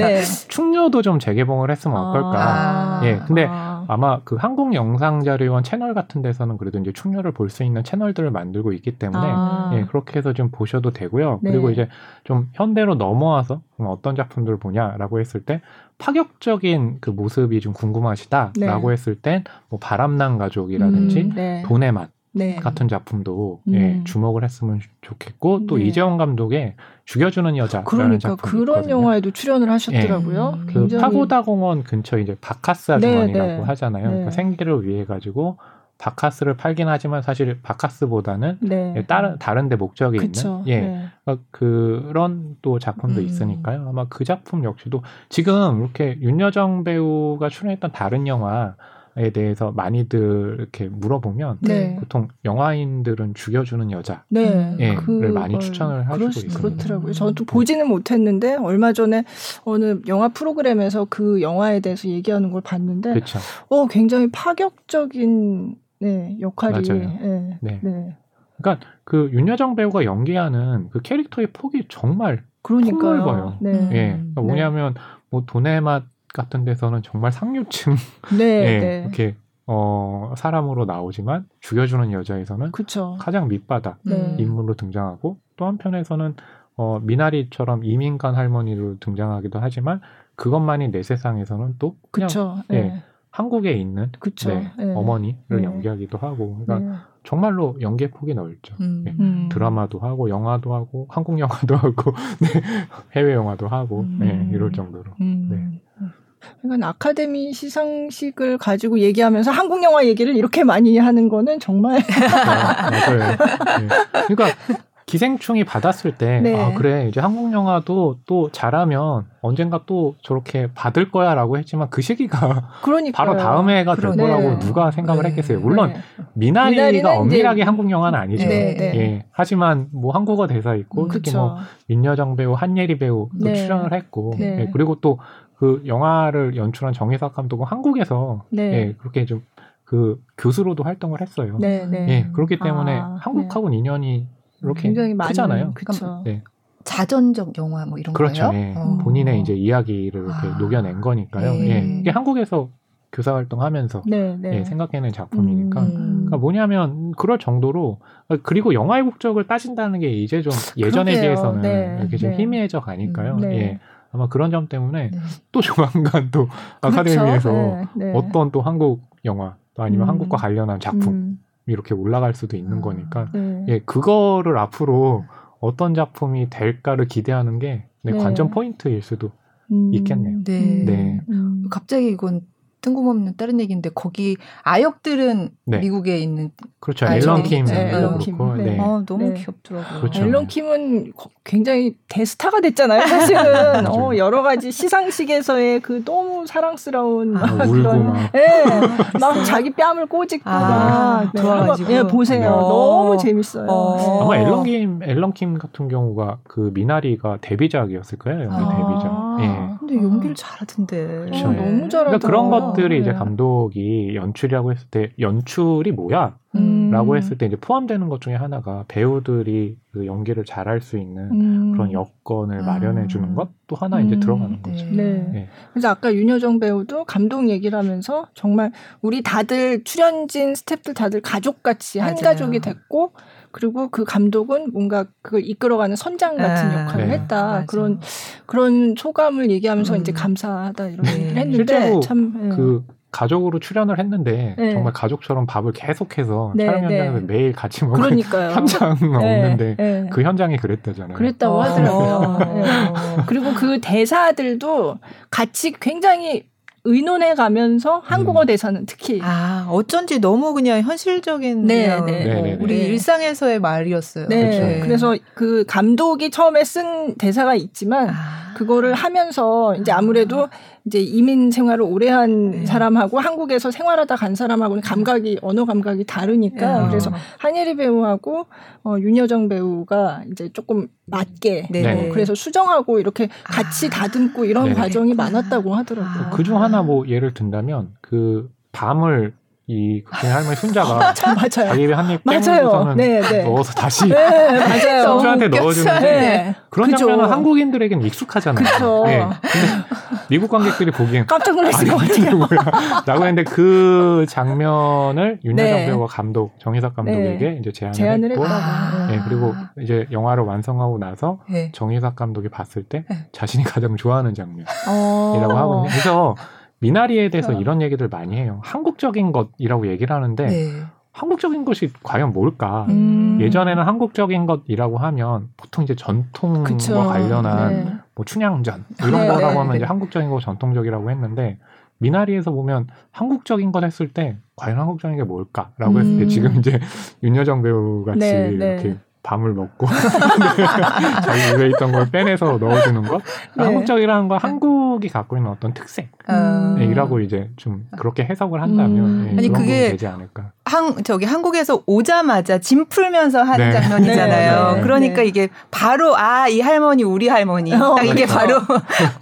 충녀도 좀 재개봉을 했으면 어떨까. 아, 예, 근데 아. 아마 그 한국 영상 자료원 채널 같은 데서는 그래도 이제 충녀를 볼수 있는 채널들을 만들고 있기 때문에 아. 예, 그렇게 해서 좀 보셔도 되고요. 네. 그리고 이제 좀 현대로 넘어와서 어떤 작품들을 보냐라고 했을 때 파격적인 그 모습이 좀 궁금하시다라고 네. 했을 땐 뭐 바람난 가족이라든지 음, 네. 돈의 맛 네. 같은 작품도 예, 음. 예, 주목을 했으면 좋겠고 또 네. 이재원 감독의 죽여주는 여자 그러니까 그런 있거든요. 영화에도 출연을 하셨더라고요. 예. 그 파고다 공원 근처 이제 바카스 아주머니라고 네, 네. 하잖아요. 그러니까 네. 생계를 위해 가지고 바카스를 팔긴 하지만 사실 바카스보다는 네. 예, 다른 다른데 목적이 그쵸. 있는 예 네. 어, 그런 또 작품도 음. 있으니까요. 아마 그 작품 역시도 지금 이렇게 윤여정 배우가 출연했던 다른 영화 에 대해서 많이들 이렇게 물어보면 네. 보통 영화인들은 죽여주는 여자 네. 예, 를 많이 추천을 하시고 있습니다. 그렇더라고요. 저도 음. 보지는 못했는데 얼마 전에 어느 영화 프로그램에서 그 영화에 대해서 얘기하는 걸 봤는데, 그쵸. 어 굉장히 파격적인 네, 역할이. 네, 네. 네. 그러니까 그 윤여정 배우가 연기하는 그 캐릭터의 폭이 정말 그러니까요. 넓어요. 네. 예. 그러니까 네. 뭐냐면 뭐 돈의 맛 같은 데서는 정말 상류층 네, 예, 네. 이렇게 어 사람으로 나오지만 죽여주는 여자에서는 그쵸. 가장 밑바닥 네. 인물로 등장하고 또 한편에서는 어 미나리처럼 이민간 할머니로 등장하기도 하지만 그것만이 내 세상에서는 또 그냥 그쵸. 예, 네. 한국에 있는 네, 네. 어머니를 네. 연기하기도 하고 그러니까 네. 정말로 연기의 폭이 넓죠. 음. 네. 음. 드라마도 하고 영화도 하고 한국 영화도 하고 네. 해외 영화도 하고 음. 네, 이럴 정도로. 음. 네. 그러니까 아카데미 시상식을 가지고 얘기하면서 한국 영화 얘기를 이렇게 많이 하는 거는 정말 아, 맞아요. 네. 그러니까 기생충이 받았을 때, 네. 아, 그래, 이제 한국 영화도 또 잘하면 언젠가 또 저렇게 받을 거야 라고 했지만 그 시기가 바로 다음 해가 될 거라고 네. 누가 생각을 네. 했겠어요. 물론, 네. 미나리가 엄밀하게 한국 영화는 아니죠. 네, 네. 예. 하지만 뭐 한국어 대사 있고, 음, 특히 뭐 윤여정 배우, 한예리 배우 도 출연을 했고, 예. 그리고 또 그 영화를 연출한 정혜석 감독은 한국에서 예, 그렇게 좀 그 교수로도 활동을 했어요. 예, 그렇기 때문에 아, 한국하고는 인연이 이렇게 굉장히 크잖아요. 그렇죠. 네. 자전적 영화 뭐 이런 그렇죠. 거예요. 예. 어. 본인의 이제 이야기를 이렇게 아. 녹여낸 거니까요. 예. 예. 이게 한국에서 교사 활동하면서 네, 네. 예, 생각해낸 작품이니까 음. 그러니까 뭐냐면 그럴 정도로 그리고 영화의 국적을 따진다는 게 이제 좀 예전에 그러게요. 비해서는 네, 이렇게 좀 네. 희미해져 가니까요. 음, 네. 예. 아마 그런 점 때문에 네. 또 조만간 또 그렇죠. 아카데미에서 어떤 또 한국 영화 또 아니면 음. 한국과 관련한 작품 음. 이렇게 올라갈 수도 있는 아, 거니까 네. 예 그거를 앞으로 어떤 작품이 될까를 기대하는 게 네, 네. 관전 포인트일 수도 음, 있겠네요. 네. 네. 음. 갑자기 이건 뜬금없는 다른 얘기인데 거기 아역들은 네. 미국에 있는 그렇죠 앨런 킴 네, 앨런 킴 네. 네. 아, 너무 네. 귀엽더라고요. 그렇죠. 앨런 킴은 굉장히 대스타가 됐잖아요. 사실은 어, 여러 가지 시상식에서의 그 너무 사랑스러운 아, 막 그런 막. 네, 막 자기 뺨을 꼬집고 아, 좋아가지고 예, 보세요. 너무 재밌어요. 어. 아마 앨런 킴 앨런 킴 같은 경우가 그 미나리가 데뷔작이었을 거예요. 연기 아. 데뷔작. 예. 근데 연기를 잘하던데. 그렇죠. 어, 너무 잘하더 그러니까 그런 것 들이 네. 이제 감독이 연출이라고 했을 때 연출이 뭐야? 음. 라고 했을 때 이제 포함되는 것 중에 하나가 배우들이 그 연기를 잘할 수 있는 음. 그런 여건을 마련해 주는 아. 것도 하나 이제 음. 들어가는 거죠. 네. 네. 그래서 아까 윤여정 배우도 감독 얘기를 하면서 정말 우리 다들 출연진 스태프들 다들 가족같이 한 가족이 됐고 그리고 그 감독은 뭔가 그걸 이끌어가는 선장 같은 아, 역할을 네, 했다. 맞아. 그런 그런 소감을 얘기하면서 음. 이제 감사하다 이런 네. 얘기를 했는데 참 네. 그 가족으로 출연을 했는데 네. 정말 가족처럼 밥을 계속해서 네, 촬영 네. 현장에서 매일 같이 먹는 현장 없는데 그 현장이 그랬다잖아요. 그랬다고 어. 하더라고요. 그리고 그 대사들도 같이 굉장히 의논해 가면서 한국어 음. 대사는 특히 아 어쩐지 너무 그냥 현실적인 네, 그냥 네, 네, 네 우리 네. 일상에서의 말이었어요. 네. 그렇죠. 그래서 그 감독이 처음에 쓴 대사가 있지만 아. 그거를 하면서 이제 아무래도 아. 이제 이민 생활을 오래 한 네. 사람하고 한국에서 생활하다 간 사람하고는 감각이 언어 감각이 다르니까 네. 그래서 한예리 배우하고 어, 윤여정 배우가 이제 조금 맞게 네. 어, 그래서 수정하고 이렇게 같이 아. 다듬고 이런 네. 과정이 많았다고 하더라고요. 아. 그중 하나 뭐 예를 든다면 그 밤을 이 국민 할머니 손자가 맞아요. 자기 입에 한입 빼먹고서는 네, 네. 넣어서 다시 네, 맞아요. 손주한테 넣어주는데 네. 그런 그쵸. 장면은 한국인들에겐 익숙하잖아요. 그쵸. 네. 근데 미국 관객들이 보기엔 깜짝 놀랐을 것 같아요. 라고 했는데 그 장면을 윤여정 네. 배우가 감독 정희석 감독에게 네. 이제 제안을, 제안을 했고 아. 네, 그리고 이제 영화를 완성하고 나서 네. 정희석 감독이 봤을 때 자신이 가장 좋아하는 장면이라고 어. 하거든요. 그래서 미나리에 대해서 어. 이런 얘기들 많이 해요. 한국적인 것이라고 얘기를 하는데 네. 한국적인 것이 과연 뭘까? 음. 예전에는 한국적인 것이라고 하면 보통 이제 전통과 그쵸. 관련한 네. 뭐 춘향전 이런 네, 거라고 네, 하면 이제 한국적인 거 전통적이라고 했는데 미나리에서 보면 한국적인 것 했을 때 과연 한국적인 게 뭘까라고 음. 했을 때 음. 지금 이제 윤여정 배우 같이 네, 네. 이렇게 밤을 먹고 자기 입에 있던 걸 빼내서 넣어주는 것 네. 한국적이라는 건 한국이 갖고 있는 어떤 특색이라고 음. 이제 좀 그렇게 해석을 한다면 음. 네, 아니 그게 되지 않을까. 한 저기 한국에서 오자마자 짐 풀면서 하는 네. 장면이잖아요. 네, 네, 네. 그러니까 이게 바로 아 이 할머니 우리 할머니 어, 딱 이게 그렇죠. 바로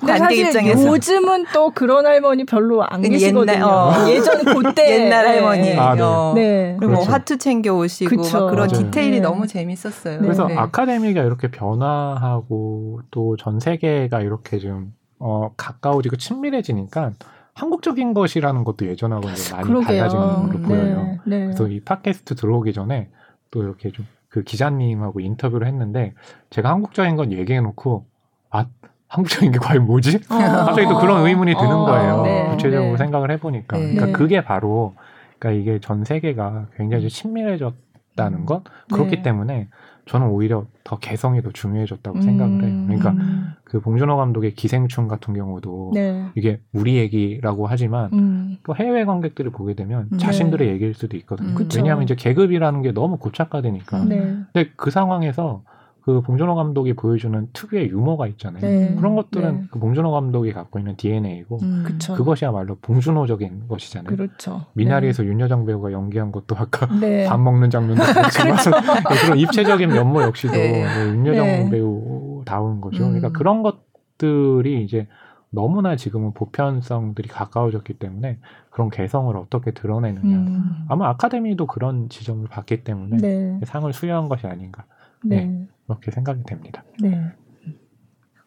관객 입장에서 요즘은 또 그런 할머니 별로 안 계시거든요. 옛날, 어. 예전 그때 옛날 할머니. 아, 어. 네. 그리고 뭐 그렇죠. 뭐 화투 챙겨 오시고 막 그런 맞아요. 디테일이 너무 재밌었어요. 그래서 아카데미가 이렇게 변화하고 또 전 세계가 이렇게 좀 어, 가까워지고 친밀해지니까 한국적인 것이라는 것도 예전하고 이제 많이 그러게요. 달라진 걸로 보여요. 네, 네. 그래서 이 팟캐스트 들어오기 전에 또 이렇게 좀 그 기자님하고 인터뷰를 했는데 제가 한국적인 건 얘기해놓고 아 한국적인 게 과연 뭐지? 어. 갑자기 또 그런 의문이 드는 어, 거예요. 네, 구체적으로 네. 생각을 해보니까. 네. 그러니까 그게 바로 그러니까 이게 전 세계가 굉장히 친밀해졌다는 것 그렇기 네. 때문에 저는 오히려 더 개성이 더 중요해졌다고 음. 생각을 해요. 그러니까 음. 그 봉준호 감독의 기생충 같은 경우도 네. 이게 우리 얘기라고 하지만 음. 또 해외 관객들이 보게 되면 네. 자신들의 얘기일 수도 있거든요. 음. 왜냐하면 이제 계급이라는 게 너무 고착화되니까. 네. 근데 그 상황에서 그 봉준호 감독이 보여주는 특유의 유머가 있잖아요. 네. 그런 것들은 네. 그 봉준호 감독이 갖고 있는 DNA이고 음, 그것이야말로 봉준호적인 것이잖아요. 그렇죠. 미나리에서 네. 윤여정 배우가 연기한 것도 아까 네. 밥 먹는 장면도 그렇지만 네, 그런 입체적인 면모 역시도 네. 윤여정 배우다운 거죠. 음. 그러니까 그런 것들이 이제 너무나 지금은 보편성들이 가까워졌기 때문에 그런 개성을 어떻게 드러내느냐. 음. 아마 아카데미도 그런 지점을 봤기 때문에 상을 수여한 것이 아닌가. 네. 그렇게 생각이 됩니다. 네.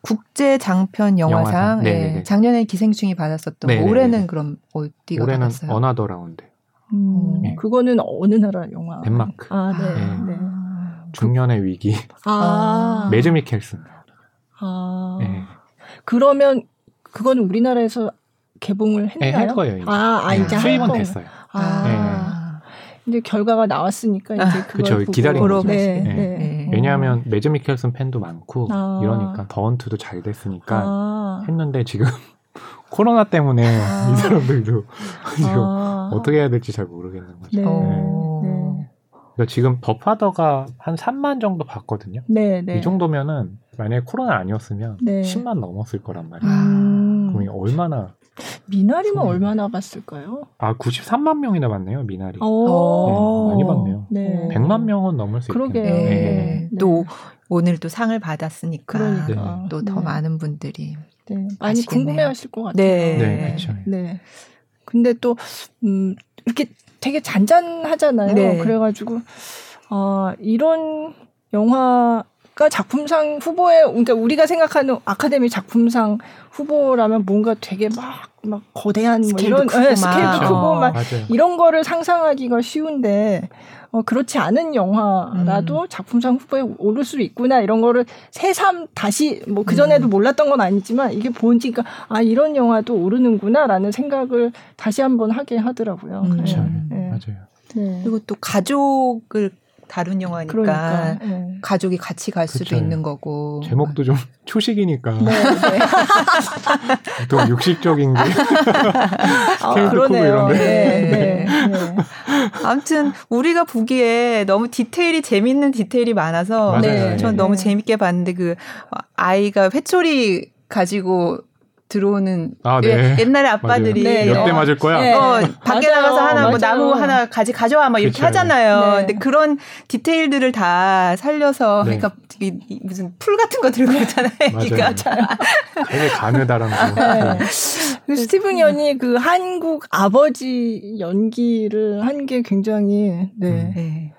국제 장편 영화상, 네. 네. 작년에 기생충이 받았었던 네. 올해는 그럼 어디가 올해는 받았어요? Another Round. 음, 네. 그거는 어느 나라 영화? 덴마크. 아, 네. 네. 중년의 위기. 아. 매즈 미켈슨. 아. 네. 그러면 그거는 우리나라에서 개봉을 했나요? 네, 할 거예요. 이제. 아, 아 이제 수입은 됐어요. 아. 이제 결과가 나왔으니까 이제 아, 그걸 그쵸, 기다린 거죠. 네, 네. 네. 왜냐하면 매즈 미켈슨 팬도 많고 아. 이러니까 더헌트도 잘 됐으니까 아. 했는데 지금 코로나 때문에 아. 이 사람들도 지금 아. 어떻게 해야 될지 잘 모르겠는 거죠. 네. 네. 네. 그러니까 지금 더 파더가 한 3만 정도 봤거든요. 네, 네. 이 정도면은 만약에 코로나 아니었으면 네. 10만 넘었을 거란 말이에요. 음. 그럼 얼마나 미나리만 음. 얼마나 봤을까요? 아, 93만 명이나 봤네요, 미나리. 네, 많이 봤네요. 네. 100만 명은 넘을 수 있겠네요. 네. 네. 또 오늘 또 상을 받았으니까 그러니까. 또더 네. 많은 분들이 네. 많이 궁금해하실 것 같아요. 네, 네, 그렇죠. 네. 근데 또 음, 이렇게 되게 잔잔하잖아요. 네. 그래가지고 어, 이런 영화 가 작품상 후보에 그러니까 우리가 생각하는 아카데미 작품상 후보라면 뭔가 되게 막막 거대한 뭐 이런 크고 네, 스케일도 크고 어, 막 맞아요. 이런 거를 상상하기가 쉬운데 어, 그렇지 않은 영화라도 음. 작품상 후보에 오를 수 있구나 이런 거를 새삼 다시 뭐 그전에도 음. 몰랐던 건 아니지만 이게 보니까 아 이런 영화도 오르는구나라는 생각을 다시 한번 하게 하더라고요. 음. 그렇죠. 네. 맞아요. 네. 그리고 또 가족을 다룬 영화니까 그러니까, 네. 가족이 같이 갈 수도 그쵸. 있는 거고 제목도 좀 초식이니까 네, 네. 또 육식적인 게 아, 그러네요. 네, 네, 네. 아무튼 우리가 보기에 너무 디테일이 재밌는 디테일이 많아서 네, 전 너무 재밌게 봤는데 그 아이가 회초리 가지고 들어오는 아, 네. 옛날에 아빠들이 네. 몇대 맞을 거야? 네. 어, 밖에 맞아요. 나가서 하나 뭐 나무 하나 가지 가져와 막 이렇게 그쵸. 하잖아요. 네. 근데 그런 디테일들을 다 살려서 네. 그러니까 무슨 풀 같은 거 들고 있잖아요. 그러니까 되게 가느다란 거. 네. 그 스티븐 연이 그 한국 아버지 연기를 한 게 굉장히 네. 음.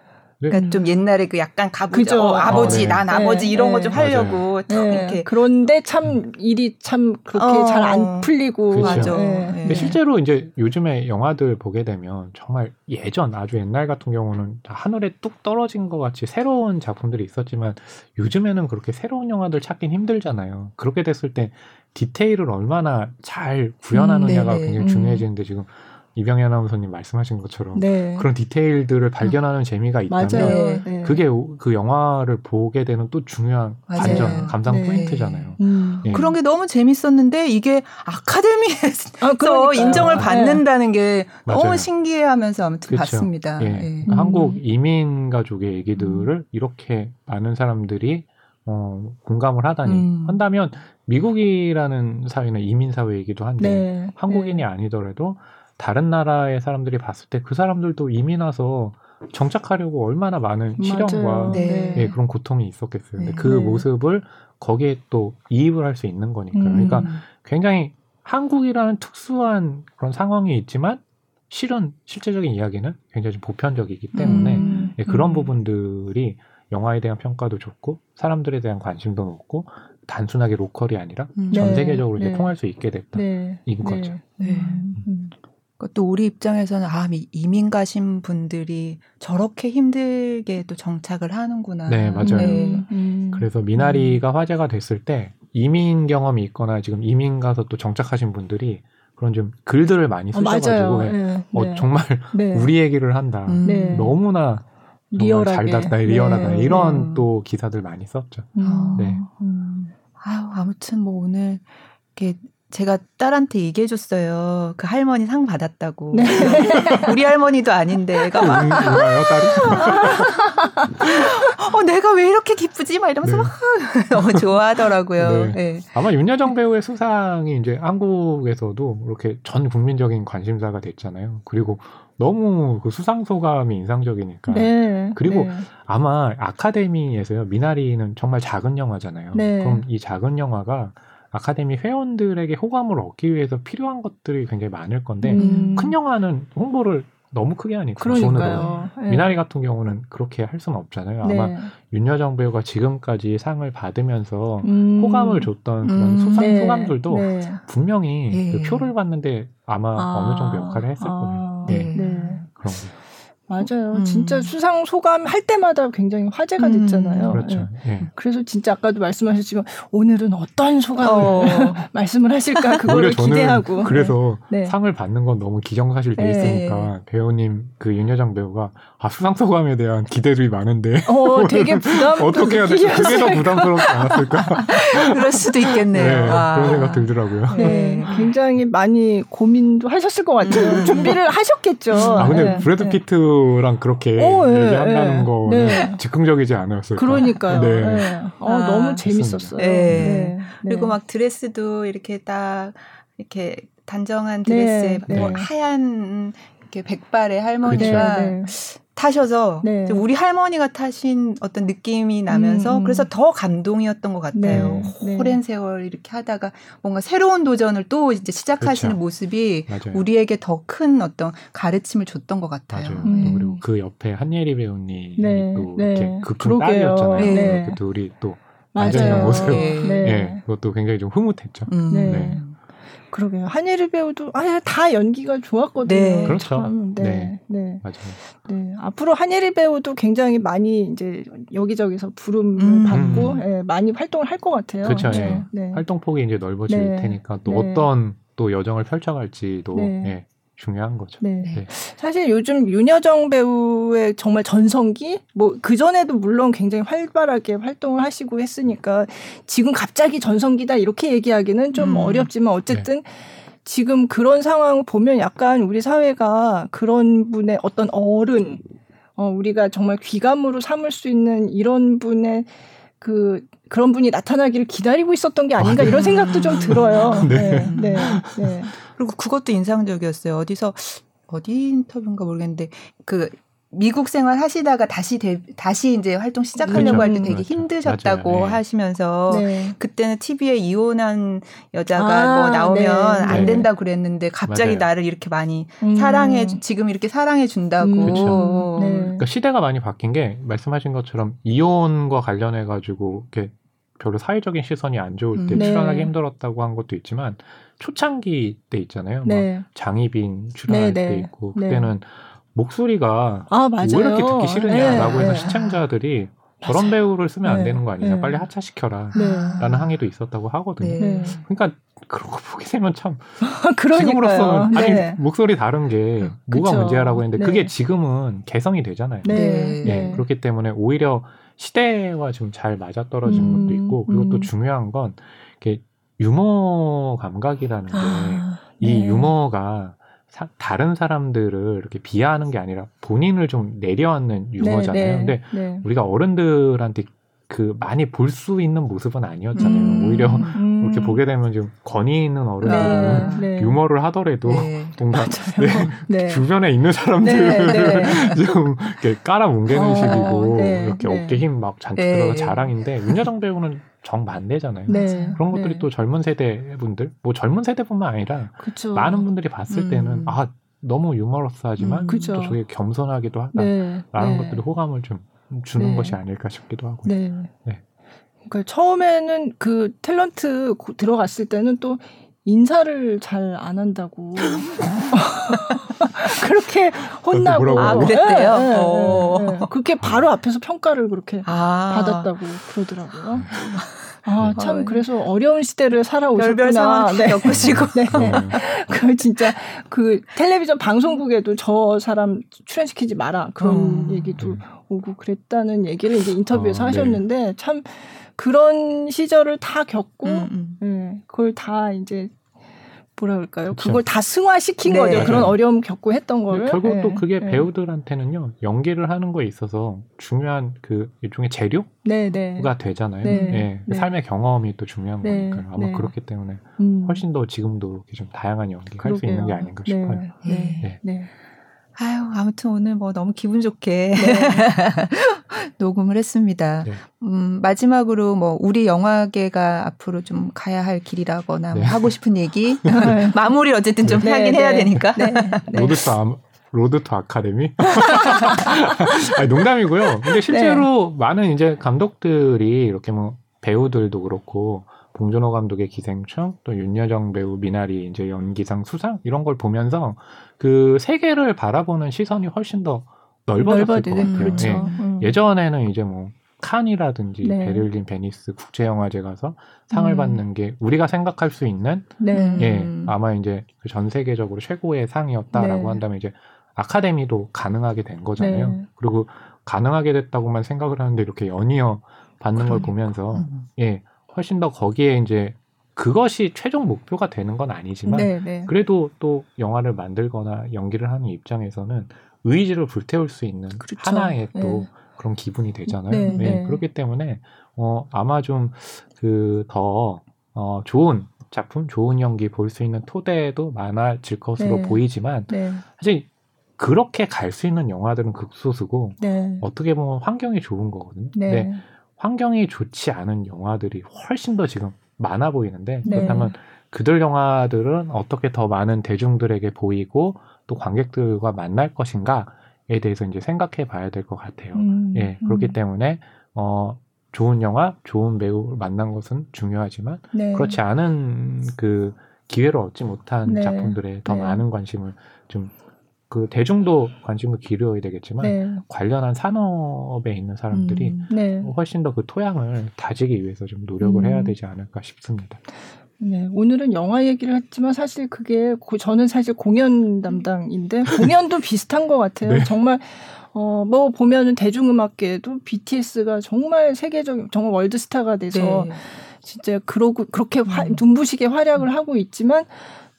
네. 그러니까 좀 옛날에 그 약간 가부죠. 어, 아버지, 어, 네. 난 아버지 네. 이런 거좀 네. 하려고 네. 이렇게. 그런데 참 일이 참 그렇게 어. 잘안 풀리고. 그렇죠. 근데 실제로 이제 요즘에 영화들 보게 되면 정말 예전 아주 옛날 같은 경우는 하늘에 뚝 떨어진 것 같이 새로운 작품들이 있었지만 요즘에는 그렇게 새로운 영화들 찾긴 힘들잖아요. 그렇게 됐을 때 디테일을 얼마나 잘 구현하느냐가 음, 굉장히 중요해지는데 지금 이병희 아나운서님 말씀하신 것처럼 네. 그런 디테일들을 발견하는 재미가 있다면 맞아요. 네. 그게 그 영화를 보게 되는 또 중요한 맞아요. 반전 감상 네. 포인트잖아요. 음. 예. 그런 게 너무 재밌었는데 이게 아카데미에서 아, 인정을 받는다는 게 맞아요. 너무 신기해하면서 아무튼 그쵸. 봤습니다. 예. 예. 음. 한국 이민 가족의 얘기들을 음. 이렇게 많은 사람들이 어, 공감을 하다니 음. 한다면 미국이라는 사회는 이민 사회이기도 한데 네. 한국인이 네. 아니더라도 다른 나라의 사람들이 봤을 때 그 사람들도 이민 와서 정착하려고 얼마나 많은 시련과 네. 예, 그런 고통이 있었겠어요. 근데 네. 그 모습을 거기에 또 이입을 할 수 있는 거니까요. 음. 그러니까 굉장히 한국이라는 특수한 그런 상황이 있지만 실은 실제적인 이야기는 굉장히 좀 보편적이기 때문에 음. 예, 그런 음. 부분들이 영화에 대한 평가도 좋고 사람들에 대한 관심도 높고 단순하게 로컬이 아니라 음. 전 네. 세계적으로 네. 이제 통할 수 있게 됐다 네. 인 거죠. 네. 음. 또 우리 입장에서는 아 이민 가신 분들이 저렇게 힘들게 또 정착을 하는구나. 네 맞아요. 네. 음. 그래서 미나리가 음. 화제가 됐을 때 이민 경험이 있거나 지금 이민 가서 또 정착하신 분들이 그런 좀 글들을 많이 어, 쓰셔가지고 어, 네. 어, 네. 정말 네. 우리 얘기를 한다. 음. 네. 너무나 리얼하게 잘 닿다, 리얼하다 네. 이런 또 기사들 많이 썼죠. 음. 네. 음. 아유, 아무튼 뭐 오늘 이렇게 제가 딸한테 얘기해 줬어요. 그 할머니 상 받았다고. 네. 우리 할머니도 아닌데 애가 막. 뭐요 딸이? 어, 내가 왜 이렇게 기쁘지? 막 이러면서 네. 막 너무 좋아하더라고요. 네. 네. 아마 윤여정 배우의 수상이 이제 한국에서도 이렇게 전 국민적인 관심사가 됐잖아요. 그리고 너무 그 수상 소감이 인상적이니까. 네. 그리고 네. 아마 아카데미에서요. 미나리는 정말 작은 영화잖아요. 네. 그럼 이 작은 영화가 아카데미 회원들에게 호감을 얻기 위해서 필요한 것들이 굉장히 많을 건데 음. 큰 영화는 홍보를 너무 크게 하니까 그러니까요. 네. 미나리 같은 경우는 그렇게 할 수는 없잖아요. 아마 네. 윤여정 배우가 지금까지 상을 받으면서 음. 호감을 줬던 그런 음. 수상 네. 소감들도 네. 분명히 그 예. 표를 받는데 아마 아. 어느 정도 역할을 했을 아. 거예요. 네. 네. 그런 거. 맞아요. 음. 진짜 수상 소감 할 때마다 굉장히 화제가 음. 됐잖아요. 그렇죠. 네. 네. 그래서 진짜 아까도 말씀하셨지만 오늘은 어떤 소감을 어. 말씀을 하실까 그거를 기대하고. 그래서 네. 상을 받는 건 너무 기정사실 돼 네. 있으니까 배우님 그 윤여정 배우가 아 수상 소감에 대한 기대들이 많은데. 어, 되게 부담. 어떻게 해야 될까? 그게 더 부담스럽지 않았을까? 그럴 수도 있겠네요. 네, 그런 생각 들더라고요. 네, 굉장히 많이 고민도 하셨을 것 같아요. 음. 준비를 하셨겠죠. 아 근데 브래드 피트랑 그렇게 오, 예, 얘기한다는 예, 거 네. 즉흥적이지 않았어요. 그러니까요. 네. 네. 어, 아, 너무 재밌었어요. 네. 네. 그리고 막 드레스도 이렇게 딱 이렇게 단정한 드레스에 뭐 하얀 이렇게 백발의 할머니가 그렇죠. 타셔서 네. 우리 할머니가 타신 어떤 느낌이 나면서 음. 그래서 더 감동이었던 것 같아요. 네. 오랜 네. 세월 이렇게 하다가 뭔가 새로운 도전을 또 이제 시작하시는 그렇죠. 모습이 맞아요. 우리에게 더 큰 어떤 가르침을 줬던 것 같아요. 맞아요. 음. 그리고 그 옆에 한예리 배우님이 네. 또 이렇게 그큰 딸이었잖아요. 네. 그 둘이 또 앉아있는 모습. 네. 네. 그것도 굉장히 좀 흐뭇했죠. 음. 네. 그러게요. 한예리 배우도 아, 다 연기가 좋았거든요. 네. 그렇죠. 참, 네. 네. 네. 맞아요. 네. 앞으로 한예리 배우도 굉장히 많이 이제 여기저기서 부름을 음. 받고 네, 많이 활동을 할 것 같아요. 그렇죠. 네. 네. 활동 폭이 이제 넓어질 네. 테니까 또 어떤 또 여정을 펼쳐갈지도 네. 중요한 거죠. 네. 네. 사실 요즘 윤여정 배우의 정말 전성기 뭐그 전에도 물론 굉장히 활발하게 활동을 하시고 했으니까 지금 갑자기 전성기다 이렇게 얘기하기는 좀 음. 어렵지만 어쨌든 네. 지금 그런 상황을 보면 약간 우리 사회가 그런 분의 어떤 어른 어 우리가 정말 귀감으로 삼을 수 있는 이런 분의 그 그런 분이 나타나기를 기다리고 있었던 게 아닌가 아, 네. 이런 생각도 좀 들어요. 네. 네. 네. 네. 그리고 그것도 인상적이었어요. 어디서 어디 인터뷰인가 모르겠는데 그 미국 생활 하시다가 다시 데, 다시 이제 활동 시작하려고 그렇죠. 할때 되게 그렇죠. 힘드셨다고 네. 하시면서 네. 그때는 TV에 이혼한 여자가 아, 뭐 나오면 네. 안 네. 된다 그랬는데 갑자기 맞아요. 나를 이렇게 많이 음. 사랑해 지금 이렇게 사랑해 준다고. 음, 그렇죠. 네. 그러니까 시대가 많이 바뀐 게 말씀하신 것처럼 이혼과 관련해 가지고 이렇게 별로 사회적인 시선이 안 좋을 때 음. 출연하기 네. 힘들었다고 한 것도 있지만 초창기 때 있잖아요. 네. 장희빈 출연할 네, 때 네. 있고 그때는 목소리가 아, 왜 이렇게 듣기 싫으냐라고 해서 시청자들이 저런 맞아요. 배우를 쓰면 네. 안 되는 거 아니냐. 네. 빨리 하차시켜라. 네. 라는 항의도 있었다고 하거든요. 네. 그러니까 거 보게 되면 참 지금으로서는 아니 네. 목소리 다른 게 뭐가 그쵸. 문제야라고 했는데 그게 지금은 개성이 되잖아요. 네. 그렇기 때문에 오히려 시대와 좀 잘 맞아떨어진 음, 것도 있고 그리고 음. 또 중요한 건 이게 유머 감각이라는 게이 아, 유머가 사, 다른 사람들을 이렇게 비하하는 게 아니라 본인을 좀 내려앉는 유머잖아요. 네, 네, 근데 네. 우리가 어른들한테 그 많이 볼 수 있는 모습은 아니었잖아요. 음, 오히려 음. 이렇게 보게 되면 좀 권위 있는 어른들은 네, 네. 유머를 하더라도 네. 뭔가 네, 주변에 있는 사람들을 좀 이렇게 깔아뭉개는 어, 식이고 이렇게 어깨 힘 막 잔뜩 들어가 자랑인데 윤여정 배우는 정반대잖아요. 네. 그런 것들이 네. 또 젊은 세대 분들, 뭐 젊은 세대뿐만 아니라 그쵸. 많은 분들이 봤을 음. 때는 아 너무 유머러스하지만 음, 또 저게 겸손하기도 하다라는 네. 것들이 호감을 좀 주는 네. 것이 아닐까 싶기도 하고요. 네. 네. 그러니까 처음에는 그 탤런트 들어갔을 때는 또 인사를 잘 안 한다고 그렇게 혼나고 아, 그랬대요. 네, 네, 네, 그렇게 바로 앞에서 평가를 그렇게 아. 받았다고 그러더라고요. 아, 참, 그래서 어려운 시대를 살아오셨구나. 네. 겪으시고. 네. 그 진짜, 그, 텔레비전 방송국에도 저 사람 출연시키지 마라. 그런 음. 얘기도 오고 그랬다는 얘기를 이제 인터뷰에서 아, 하셨는데, 참, 그런 시절을 다 겪고, 음, 음. 네, 그걸 다 이제 뭐라 그럴까요? 그쵸. 그걸 다 승화시킨 네. 거죠. 그런 어려움 겪고 했던 거를. 결국 네. 또 그게 네. 배우들한테는요. 연기를 하는 거에 있어서 중요한 그 일종의 재료가 네, 네. 되잖아요. 네. 네. 삶의 경험이 또 중요한 거니까요. 아마 그렇기 때문에 음. 훨씬 더 지금도 이렇게 좀 다양한 연기를 할 수 있는 게 아닌가 싶어요. 네. 아유, 아무튼 오늘 뭐 너무 기분 좋게 네. 녹음을 했습니다. 네. 음, 마지막으로 뭐 우리 영화계가 앞으로 좀 가야 할 길이라거나 뭐 네. 뭐 하고 싶은 얘기 마무리 어쨌든 좀 네, 하긴 해야 네. 되니까. Road's 아, Road to 아카데미? 아니, 농담이고요. 근데 실제로 많은 이제 감독들이 이렇게 뭐 배우들도 그렇고 봉준호 감독의 기생충, 또 윤여정 배우 미나리 이제 연기상 수상 이런 걸 보면서 그 세계를 바라보는 시선이 훨씬 더 넓어졌을 것 같아요. 그렇죠. 네. 음. 예전에는 이제 뭐 칸이라든지 네. 베를린, 베니스 국제영화제 가서 상을 음. 받는 게 우리가 생각할 수 있는 네. 예 아마 이제 그 전 세계적으로 최고의 상이었다라고 네. 한다면 이제 아카데미도 가능하게 된 거잖아요. 네. 그리고 가능하게 됐다고만 생각을 하는데 이렇게 연이어 받는 그러니까. 걸 보면서 음. 예 훨씬 더 거기에 이제 그것이 최종 목표가 되는 건 아니지만 네, 네. 그래도 또 영화를 만들거나 연기를 하는 입장에서는 의지를 불태울 수 있는 그렇죠. 하나의 또 네. 그런 기분이 되잖아요. 네, 네, 네. 그렇기 때문에 어 아마 좀 그 더 어, 좋은 작품, 좋은 연기 볼 수 있는 토대도 많아질 것으로 네. 보이지만 사실 그렇게 갈 수 있는 영화들은 극소수고 어떻게 보면 환경이 좋은 거거든요. 근데 환경이 좋지 않은 영화들이 훨씬 더 지금 많아 보이는데 네. 그렇다면 그들 영화들은 어떻게 더 많은 대중들에게 보이고 또 관객들과 만날 것인가에 대해서 이제 생각해 봐야 될 것 같아요. 음, 예, 그렇기 음. 때문에 어 좋은 영화, 좋은 배우를 만난 것은 중요하지만 네. 그렇지 않은 그 기회를 얻지 못한 네. 작품들에 더 네. 많은 관심을 좀 그 대중도 관심을 기울여야 되겠지만 네. 관련한 산업에 있는 사람들이 음, 네. 훨씬 더 그 토양을 다지기 위해서 좀 노력을 음. 해야 되지 않을까 싶습니다. 네, 오늘은 영화 얘기를 했지만 사실 그게 고, 저는 사실 공연 담당인데 공연도 비슷한 것 같아요. 네. 정말 어, 뭐 보면은 대중음악계도 BTS가 정말 세계적 정말 월드스타가 돼서 네. 진짜 그러고 그렇게 화, 음. 눈부시게 활약을 하고 있지만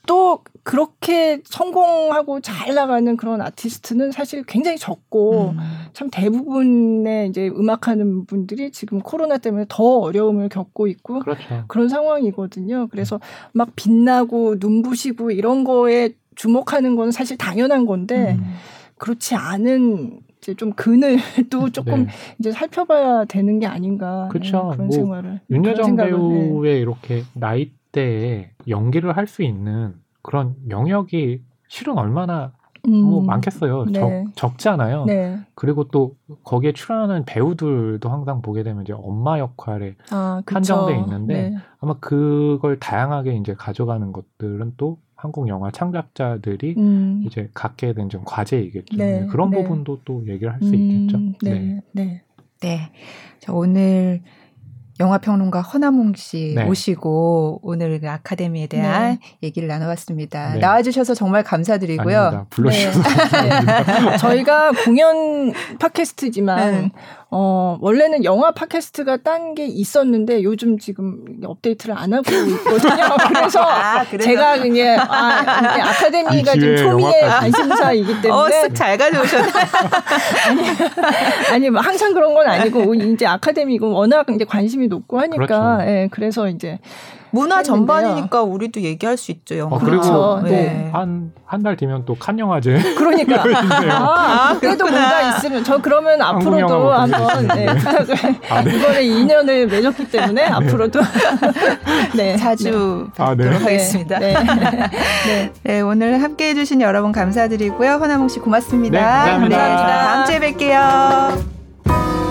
또 그렇게 성공하고 잘 나가는 그런 아티스트는 사실 굉장히 적고 음. 참 대부분의 이제 음악하는 분들이 지금 코로나 때문에 더 어려움을 겪고 있고 그렇죠. 그런 상황이거든요. 그래서 막 빛나고 눈부시고 이런 거에 주목하는 건 사실 당연한 건데 음. 그렇지 않은 이제 좀 근을 또 조금 네. 이제 살펴봐야 되는 게 아닌가 그렇죠. 네, 그런 뭐 생활을 윤여정 배우의 네. 이렇게 나이대에 연기를 할 수 있는 그런 영역이 실은 얼마나 뭐 음. 뭐 많겠어요. 네. 적, 적잖아요. 네. 그리고 또 거기에 출연하는 배우들도 항상 보게 되면 이제 엄마 역할에 아, 한정돼 있는데 네. 아마 그걸 다양하게 이제 가져가는 것들은 또 한국 영화 창작자들이 음. 이제 갖게 된 좀 과제이겠죠. 네. 그런 네. 부분도 또 얘기를 할수 음. 있겠죠. 네. 네. 네. 자, 오늘 영화평론가 허나몽 씨 네. 오시고 오늘 그 아카데미에 대한 네. 얘기를 나눠봤습니다. 네. 나와주셔서 정말 감사드리고요. 아닙니다. 불러주셔서 네. 감사합니다. 저희가 공연 팟캐스트지만 네. 어, 원래는 영화 팟캐스트가 딴 게 있었는데 요즘 지금 업데이트를 안 하고 있거든요. 그래서 아, 제가 그냥 아, 아카데미가 지금 초미의 관심사이기 때문에 어, 쓱잘 가져오셨네. 아니, 아니 뭐 항상 그런 건 아니고 이제 아카데미고 워낙 이제 관심이 높고 하니까 그렇죠. 예, 그래서 이제 문화 전반이니까 우리도 얘기할 수 있죠. 영화. 어, 그리고 그렇죠. 네. 한한 달 뒤면 또 칸 영화제. 그러니까. 아, 아, 그래도 뭔가 있으면 저 그러면 앞으로도 한번 네, 부탁을 아, 네. 이번에 2년을 맺었기 때문에 네. 앞으로도 네 자주 네. 아, 네. 하겠습니다. 네. 네. 네. 오늘 함께 해주신 여러분 감사드리고요. 허나몽 씨 고맙습니다. 네, 감사합니다. 다음 주에 뵐게요.